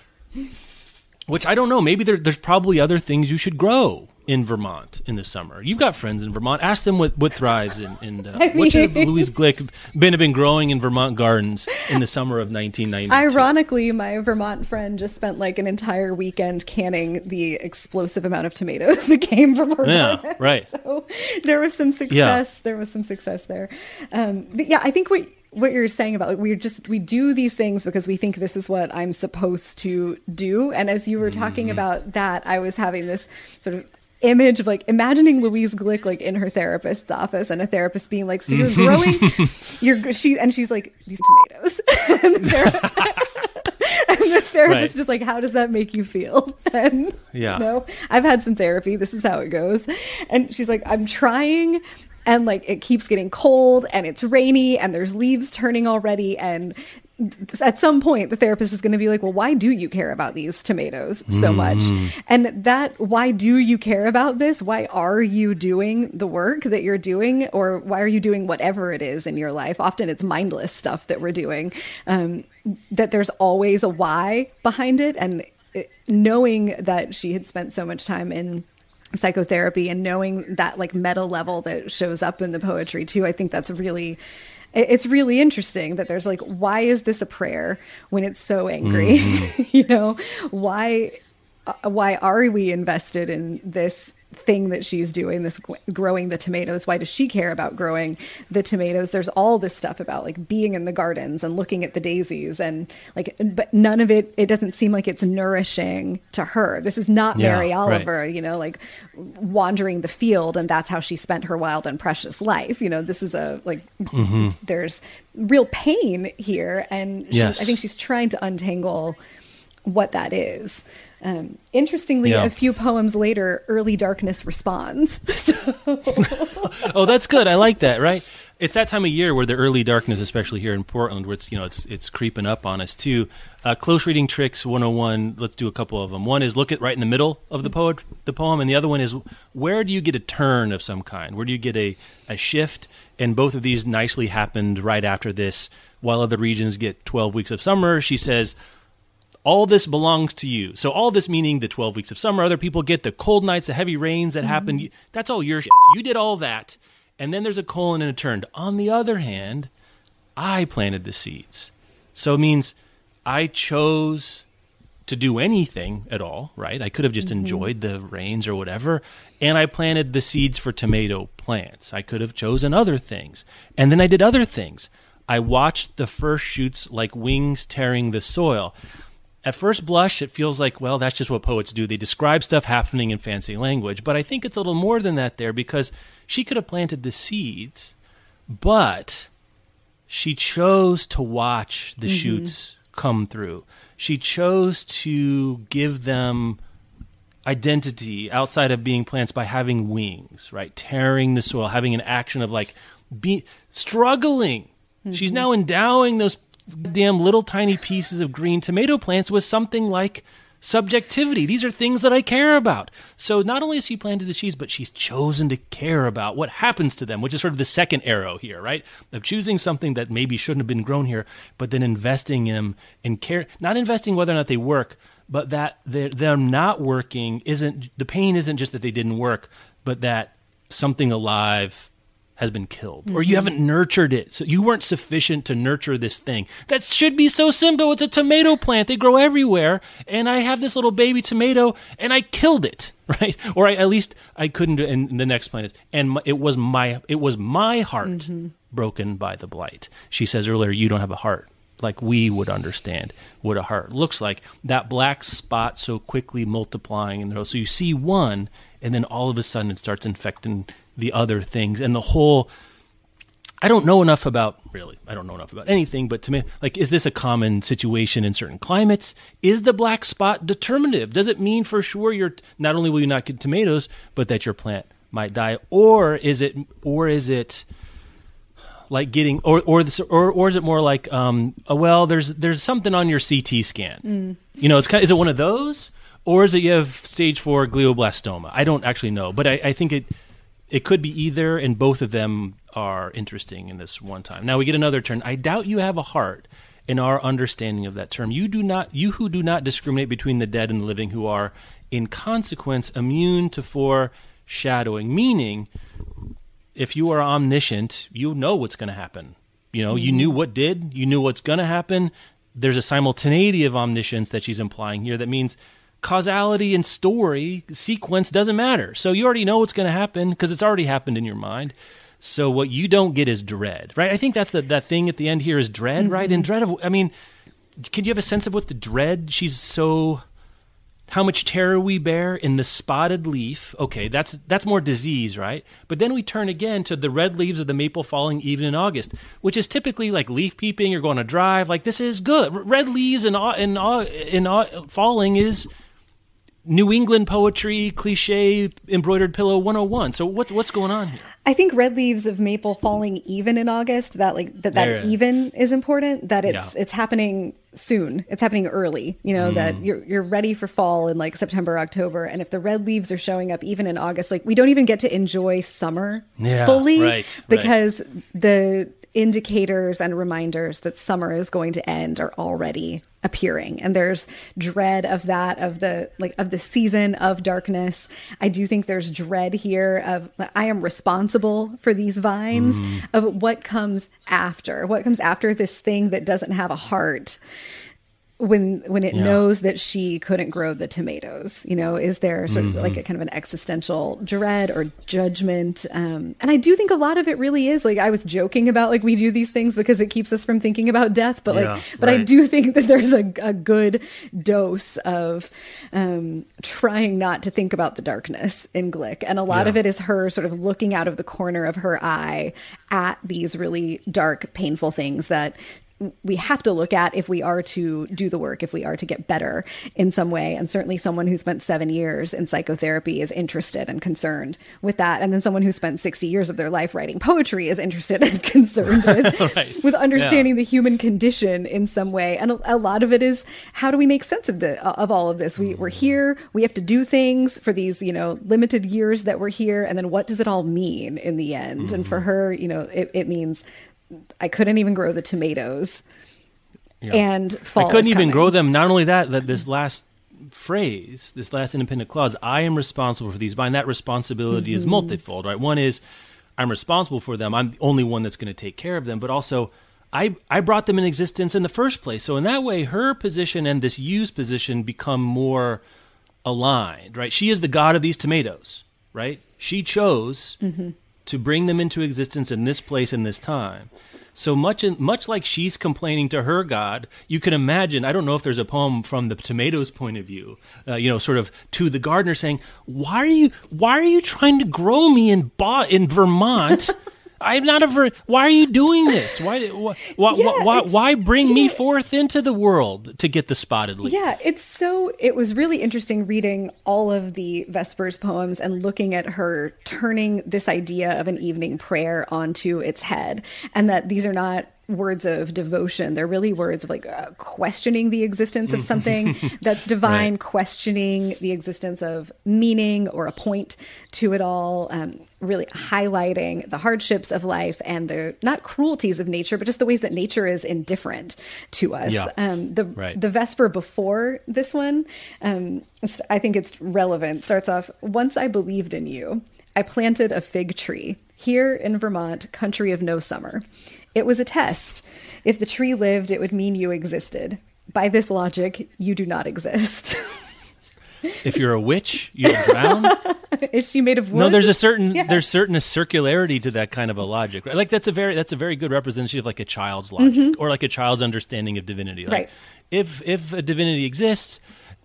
Which i don't know maybe there, there's probably other things you should grow in Vermont in the summer. You've got friends in Vermont. Ask them what, what thrives in, in uh, mean, what should Louise Glick been been growing in Vermont gardens in the summer of 1990. Ironically, my Vermont friend just spent like an entire weekend canning the explosive amount of tomatoes that came from her. Yeah, garden. right. So there was some success. Yeah. There was some success there. Um, but yeah, I think what what you're saying about like we just we do these things because we think this is what I'm supposed to do. And as you were talking mm. about that, I was having this sort of image of like imagining Louise Glick like in her therapist's office and a therapist being like, "So you're growing, you're she," and she's like, "These tomatoes." and, the therapist, and the therapist right. just like, "How does that make you feel?" And yeah, you know, I've had some therapy. This is how it goes. And she's like, "I'm trying." And like it keeps getting cold and it's rainy and there's leaves turning already and at some point the therapist is going to be like well why do you care about these tomatoes so mm. much? And that why do you care about this? Why are you doing the work that you're doing? Or why are you doing whatever it is in your life? Often it's mindless stuff that we're doing. Um, that there's always a why behind it. And knowing that she had spent so much time in psychotherapy and knowing that like meta level that shows up in the poetry too i think that's really it's really interesting that there's like why is this a prayer when it's so angry mm-hmm. you know why uh, why are we invested in this thing that she's doing this growing the tomatoes why does she care about growing the tomatoes there's all this stuff about like being in the gardens and looking at the daisies and like but none of it it doesn't seem like it's nourishing to her this is not yeah, mary oliver right. you know like wandering the field and that's how she spent her wild and precious life you know this is a like mm-hmm. there's real pain here and she, yes. i think she's trying to untangle what that is um, interestingly, yeah. a few poems later, Early Darkness responds. oh, that's good. I like that. Right? It's that time of year where the early darkness, especially here in Portland, where it's you know it's it's creeping up on us too. Uh, close reading tricks 101. Let's do a couple of them. One is look at right in the middle of the poet, the poem, and the other one is where do you get a turn of some kind? Where do you get a a shift? And both of these nicely happened right after this. While other regions get 12 weeks of summer, she says all this belongs to you. So all this meaning the 12 weeks of summer, other people get the cold nights, the heavy rains that mm-hmm. happened. That's all your shit. You did all that. And then there's a colon and a turn. On the other hand, I planted the seeds. So it means I chose to do anything at all, right? I could have just mm-hmm. enjoyed the rains or whatever, and I planted the seeds for tomato plants. I could have chosen other things. And then I did other things. I watched the first shoots like wings tearing the soil at first blush, it feels like, well, that's just what poets do. They describe stuff happening in fancy language. But I think it's a little more than that there because she could have planted the seeds, but she chose to watch the mm-hmm. shoots come through. She chose to give them identity outside of being plants by having wings, right? Tearing the soil, having an action of like be struggling. Mm-hmm. She's now endowing those damn little tiny pieces of green tomato plants with something like subjectivity. These are things that I care about. So not only has she planted the cheese, but she's chosen to care about what happens to them, which is sort of the second arrow here, right? Of choosing something that maybe shouldn't have been grown here, but then investing in in care, not investing whether or not they work, but that them not working isn't the pain isn't just that they didn't work, but that something alive has been killed mm-hmm. or you haven't nurtured it. So you weren't sufficient to nurture this thing. That should be so simple. It's a tomato plant. They grow everywhere and i have this little baby tomato and i killed it right? Or I, at least i couldn't do and the next plant is and it was my it was my heart mm-hmm. broken by the blight. She says earlier you don't have a heart. Like we would understand what a heart looks like. That black spot so quickly multiplying in the so you see one and then all of a sudden it starts infecting the other things and the whole I don't know enough about really. I don't know enough about anything, but to me, like, is this a common situation in certain climates? Is the black spot determinative? Does it mean for sure you're not only will you not get tomatoes, but that your plant might die, or is it, or is it like getting, or or this, or or is it more like, um, oh, well, there's there's something on your CT scan. Mm. You know, it's kind. Of, is it one of those, or is it you have stage four glioblastoma? I don't actually know, but I, I think it it could be either, and both of them are interesting in this one time. Now we get another turn. I doubt you have a heart in our understanding of that term. You do not, you who do not discriminate between the dead and the living, who are in consequence immune to foreshadowing. Meaning, if you are omniscient, you know what's going to happen. You know, mm-hmm. you knew what did, you knew what's going to happen. There's a simultaneity of omniscience that she's implying here. That means causality and story sequence doesn't matter. So you already know what's going to happen because it's already happened in your mind. So what you don't get is dread, right? I think that's the that thing at the end here is dread, mm-hmm. right? And dread of I mean, can you have a sense of what the dread she's so how much terror we bear in the spotted leaf. Okay, that's that's more disease, right? But then we turn again to the red leaves of the maple falling even in August, which is typically like leaf peeping. You're going to drive, like this is good. Red leaves and in, in, in falling is New England poetry cliche embroidered pillow 101. So what's what's going on here? I think red leaves of maple falling even in August that like that that there. even is important that it's yeah. it's happening soon. It's happening early, you know, mm. that you're you're ready for fall in like September, October and if the red leaves are showing up even in August like we don't even get to enjoy summer yeah, fully right, because right. the indicators and reminders that summer is going to end are already appearing. And there's dread of that of the like of the season of darkness. I do think there's dread here of i am responsible for these vines mm. of what comes after what comes after this thing that doesn't have a heart when when it yeah. knows that she couldn't grow the tomatoes you know is there sort of mm-hmm. like a kind of an existential dread or judgment um, and i do think a lot of it really is like i was joking about like we do these things because it keeps us from thinking about death but yeah, like but right. i do think that there's a, a good dose of um, trying not to think about the darkness in glick and a lot yeah. of it is her sort of looking out of the corner of her eye at these really dark painful things that we have to look at if we are to do the work, if we are to get better in some way. And certainly someone who spent seven years in psychotherapy is interested and concerned with that. And then someone who spent 60 years of their life writing poetry is interested and concerned with, right. with understanding yeah. the human condition in some way. And a, a, lot of it is how do we make sense of the of all of this? We, we're here, we have to do things for these, you know, limited years that we're here. And then what does it all mean in the end? Mm-hmm. And for mm-hmm. her, you know, it, it means I couldn't even grow the tomatoes. Yeah. And fall I couldn't even grow them. Not only that, that this last phrase, this last independent clause, I am responsible for these vines. That responsibility mm-hmm. is multifold, right? One is I'm responsible for them. I'm the only one that's going to take care of them, but also I I brought them in existence in the first place. So in that way, her position and this use position become more aligned, right? She is the god of these tomatoes, right? She chose mm-hmm to bring them into existence in this place in this time. So much, in, much like she's complaining to her God, you can imagine. I don't know if there's a poem from the tomatoes' point of view, uh, you know, sort of to the gardener saying, "Why are you, why are you trying to grow me in ba- in Vermont?" I'm not a ver- why are you doing this? Why why why, Yeah, why, why bring me forth into the world to get the spotted leaf? Yeah, it's so. It was really interesting reading all of the Vespers poems and looking at her turning this idea of an evening prayer onto its head, and that these are not words of devotion. They're really words of like uh, questioning the existence of something that's divine, Right. questioning the existence of meaning or a point to it all, um, really highlighting the hardships of life and the not cruelties of nature, but just the ways that nature is indifferent to us. Yeah. Um, the Right. the Vesper before this one, um, I think it's relevant. Starts off once I believed in you. I planted a fig tree here in Vermont, country of no summer. It was a test. If the tree lived, it would mean you existed. By this logic, you do not exist. If you're a witch, you'll drown. Is she made of wood? No, there's a certain Yeah. there's certain circularity to that kind of a logic. Right? Like that's a very that's a very good representation of like a child's logic or like a child's understanding of divinity. Like, Mm-hmm. Right. If if a divinity exists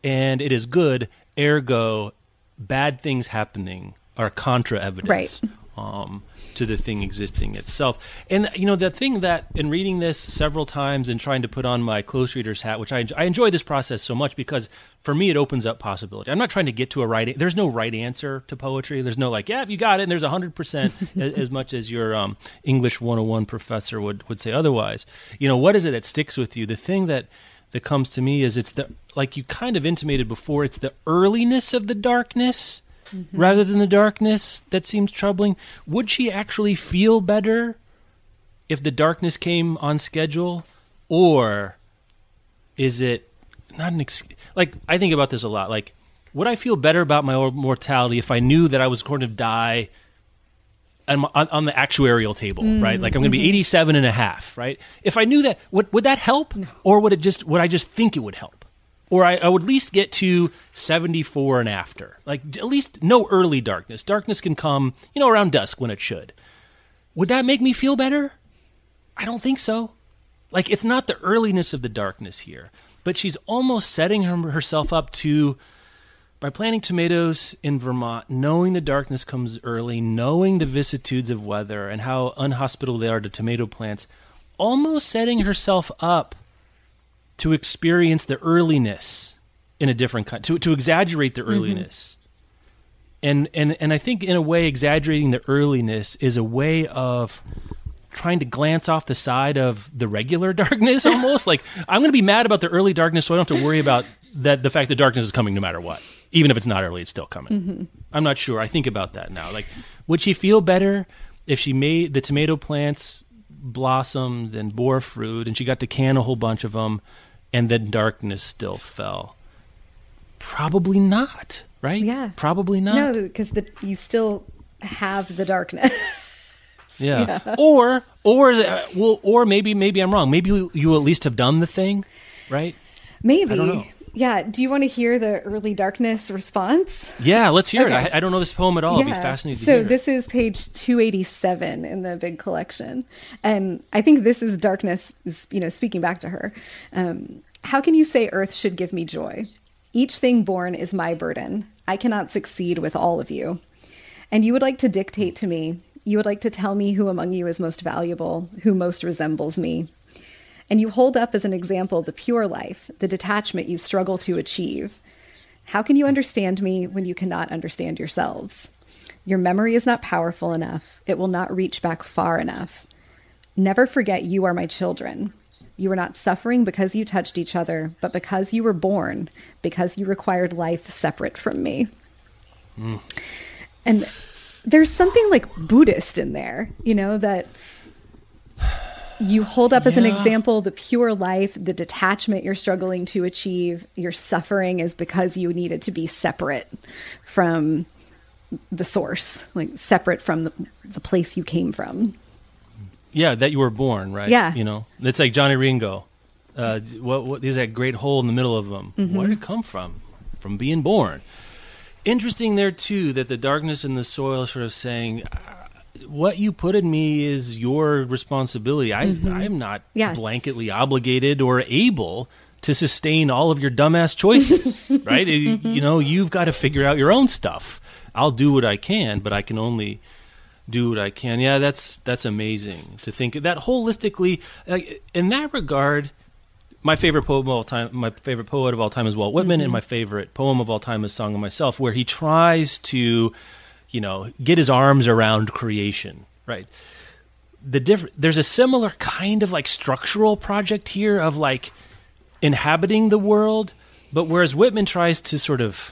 and it is good, ergo, bad things happening are contra evidence. Right. Um, to the thing existing itself. And you know the thing that in reading this several times and trying to put on my close reader's hat, which I I enjoy this process so much because for me it opens up possibility. I'm not trying to get to a right. There's no right answer to poetry. There's no like, yeah, you got it. And there's hundred percent as much as your um, English 101 professor would would say otherwise. You know what is it that sticks with you? The thing that that comes to me is it's the like you kind of intimated before. It's the earliness of the darkness Mm-hmm. rather than the darkness that seems troubling. Would she actually feel better if the darkness came on schedule, or is it not an ex- like I think about this a lot. Like, would I feel better about my mortality if I knew that I was going to die on, on, on the actuarial table, right? Mm. Like I'm going to be mm-hmm. 87 and a half, right? If I knew that, would would that help, or would it just would I just think it would help? Or I, I would at least get to 74 and after. Like, at least no early darkness. Darkness can come, you know, around dusk when it should. Would that make me feel better? I don't think so. Like it's not the earliness of the darkness here, but she's almost setting her, herself up to by planting tomatoes in Vermont, knowing the darkness comes early, knowing the vicissitudes of weather and how unhospitable they are to tomato plants, almost setting herself up to experience the earliness in a different kind, to to exaggerate the mm-hmm. earliness. And and and I think in a way exaggerating the earliness is a way of trying to glance off the side of the regular darkness almost. Like i'm going to be mad about the early darkness so i don't have to worry about that the fact that darkness is coming no matter what. Even if it's not early it's still coming. Mm-hmm. I'm not sure. I think about that now. Like would she feel better if she made the tomato plants blossomed and bore fruit and she got to can a whole bunch of them and then darkness still fell probably not right Yeah. probably not No, because the you still have the darkness. Yeah. Or or uh, well or maybe maybe I'm wrong. Maybe you, you at least have done the thing, right? Maybe. I don't know. Yeah. Do you want to hear the early darkness response? Yeah, let's hear Okay. it. I, I don't know this poem at all. I'd be fascinated to so this is page 287 in the big collection and i think this is darkness you know speaking back to her um, how can you say earth should give me joy each thing born is my burden i cannot succeed with all of you and you would like to dictate to me you would like to tell me who among you is most valuable who most resembles me and you hold up as an example the pure life the detachment you struggle to achieve how can you understand me when you cannot understand yourselves? Your memory is not powerful enough. It will not reach back far enough. Never forget you are my children. You are not suffering because you touched each other, but because you were born, because you required life separate from me. And there's something like Buddhist in there, you know, that you hold up as an example the pure life, the detachment you're struggling to achieve. Your suffering is because you needed to be separate from the source, like separate from the, the place you came from. yeah, that you were born, right? Yeah. You know, it's like Johnny Ringo. Uh, what, what is that great hole in the middle of them? Mm-hmm. Where did it come from? From being born. Interesting there too that the darkness in the soil sort of saying, what you put in me is your responsibility. I Mm-hmm. I'm not Yeah. blanketly obligated or able to sustain all of your dumbass choices, right? It- you know, you've got to figure out your own stuff. I'll do what I can, but I can only do what I can. Yeah, that's that's amazing to think that holistically. Like, in that regard, my favorite poem of all time, my favorite poet of all time is Walt Whitman, and my favorite poem of all time is "Song of Myself," where he tries to, you know, get his arms around creation. Right. The diff- There's a similar kind of like structural project here of like inhabiting the world, but whereas Whitman tries to sort of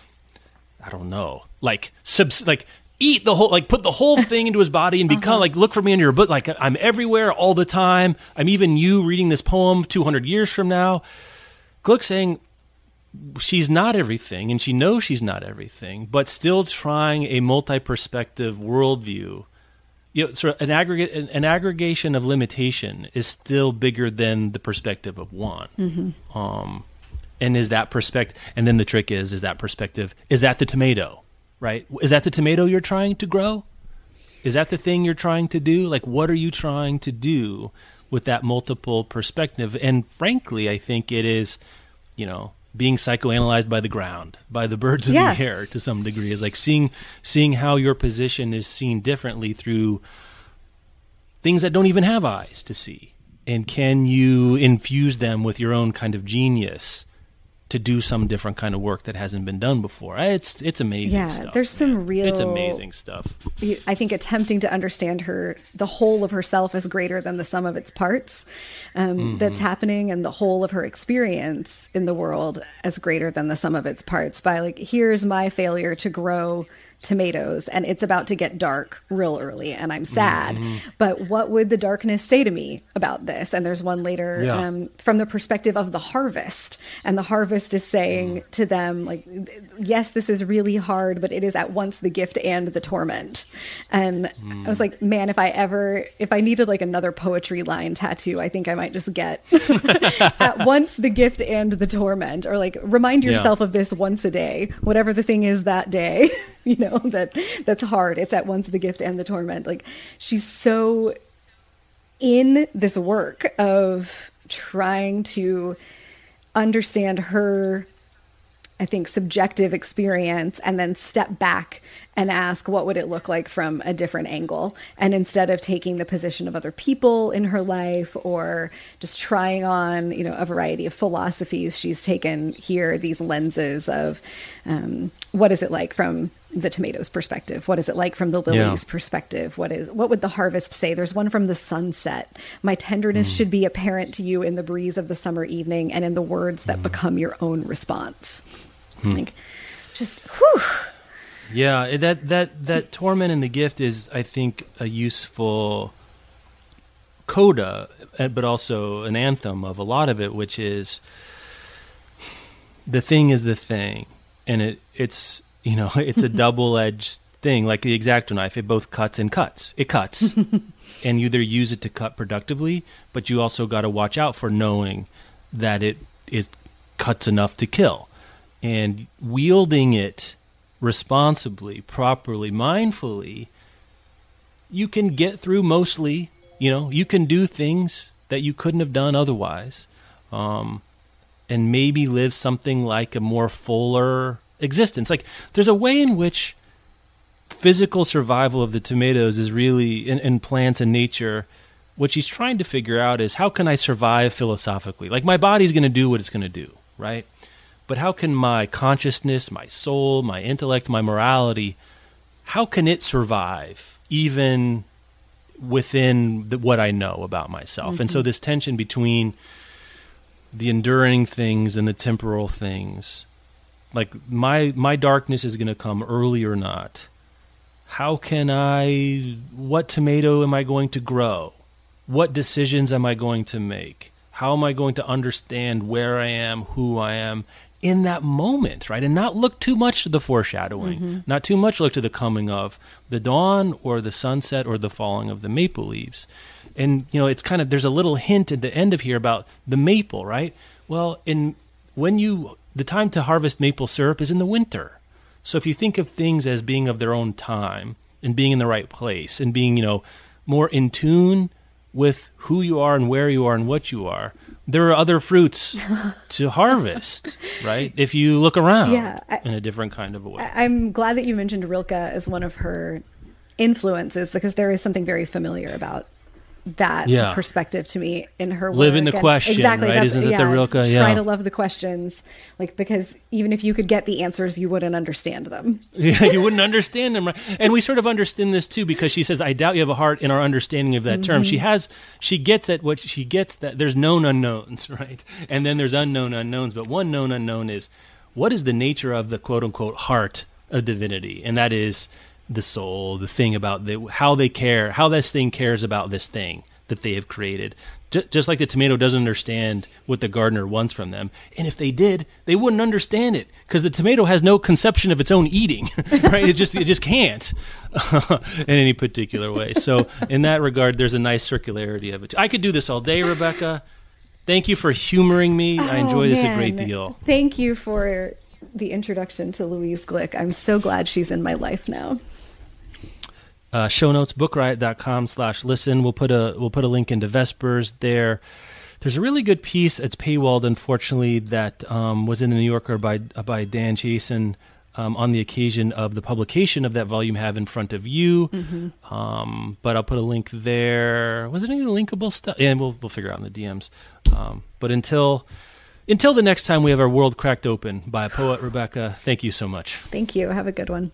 I don't know, like subs, like eat the whole, like put the whole thing into his body and become uh-huh. like look for me in your book, like I'm everywhere all the time. I'm even you reading this poem 200 years from now. Gluck's saying she's not everything, and she knows she's not everything, but still trying a multi-perspective worldview. You know, sort of an aggregate, an, an aggregation of limitation is still bigger than the perspective of one. Um, and is that perspective and then the trick is is that perspective is that the tomato right? Is that the tomato you're trying to grow? Is that the thing you're trying to do? Like what are you trying to do with that multiple perspective? And frankly i think it is you know being psychoanalyzed by the ground by the birds of Yeah. the air to some degree is like seeing seeing how your position is seen differently through things that don't even have eyes to see and can you infuse them with your own kind of genius to do some different kind of work that hasn't been done before it's it's amazing Yeah, stuff, there's some real- it's amazing stuff I think attempting to understand her, the whole of herself is greater than the sum of its parts um, Mm-hmm. that's happening, and the whole of her experience in the world is greater than the sum of its parts. By like, here's my failure to grow tomatoes, and it's about to get dark real early, and I'm sad. Mm-hmm. But what would the darkness say to me about this? And there's one later Yeah. um, from the perspective of the harvest, and the harvest is saying Mm. to them, like, yes, this is really hard, but it is at once the gift and the torment. And I was like, man, if I ever, if I needed like another poetry line tattoo, I think I might just get at once the gift and the torment, or like remind Yeah. yourself of this once a day, whatever the thing is that day, you know, that that's hard. It's at once the gift and the torment. Like she's so in this work of trying to understand her I think subjective experience and then step back and ask what would it look like from a different angle and instead of taking the position of other people in her life or just trying on you know a variety of philosophies she's taken here these lenses of um, what is it like from the tomatoes perspective. What is it like from the lilies Yeah. perspective? What is what would the harvest say? There's one from the sunset. My tenderness hmm. should be apparent to you in the breeze of the summer evening and in the words that hmm. become your own response. Hmm. Like just whew. Yeah, eh, that that that torment and the gift is, I think, a useful coda, uh, but also an anthem of a lot of it, which is the thing is the thing, and it it's you know it's a double edged thing, like the X-Acto knife. It both cuts and cuts. It cuts, and you either use it to cut productively, but you also got to watch out for knowing that it it cuts enough to kill, and wielding it responsibly, properly, mindfully, you can get through mostly. You know, you can do things that you couldn't have done otherwise, um, and maybe live something like a more fuller existence. Like there's a way in which physical survival of the tomatoes is really in, in plants and nature. What she's trying to figure out is how can I survive philosophically? Like my body's going to do what it's going to do, right? But how can my consciousness, my soul, my intellect, my morality, how can it survive even within the, what I know about myself? And so mm-hmm. this tension between the enduring things and the temporal things, like my my darkness is going to come early or not. How can I? What tomato am I going to grow? What decisions am I going to make? How am I going to understand where I am, who I am in that moment, right? And not look too much to the foreshadowing, mm-hmm. not too much look to the coming of the dawn or the sunset or the falling of the maple leaves. And you know, it's kind of there's a little hint at the end of here about the maple, right? Well, in when you the time to harvest maple syrup is in the winter. So if you think of things as being of their own time, and being in the right place and being, you know, more in tune with who you are and where you are and what you are, there are other fruits to harvest, right? If you look around yeah, I, in a different kind of a way. I'm glad that you mentioned Rilke as one of her influences because there is something very familiar about that yeah. perspective to me in her work. Live in the and question, exactly. Right? Isn't yeah, the Rilke? Yeah. Try to love the questions, like because even if you could get the answers, you wouldn't understand them. Yeah, you wouldn't understand them, right? And we sort of understand this too because she says, "I doubt you have a heart." In our understanding of that mm-hmm. term, she mm-hmm. has, she gets at what she gets that there's known unknowns, right? And then there's unknown unknowns, but one known unknown is what is the nature of the quote unquote heart of divinity, and that is the soul, the thing about the, how they care, how this thing cares about this thing that they have created. J- just like the tomato doesn't understand what the gardener wants from them. And if they did, they wouldn't understand it because the tomato has no conception of its own eating, right? it just it just can't in any particular way. So in that regard, there's a nice circularity of it. I could do this all day, Rebecca. Thank you for humoring me. Oh, I enjoy this man. a great deal. Thank you for the introduction to Louise Glick. I'm so glad she's in my life now uh, show notes bookriot.com slash listen. We'll put a we'll put a link into vespers there. There's a really good piece it's paywalled unfortunately that um, was in the new yorker by uh, by Dan Chiasson um, on the occasion of the publication of that volume have in front of you. Mm-hmm. um, but i'll put a link there. Was it any linkable stuff? And we'll, we'll figure out in the dms um, but until until the next time we have our world cracked open by a poet rebecca. Thank you so much. Thank you. Have a good one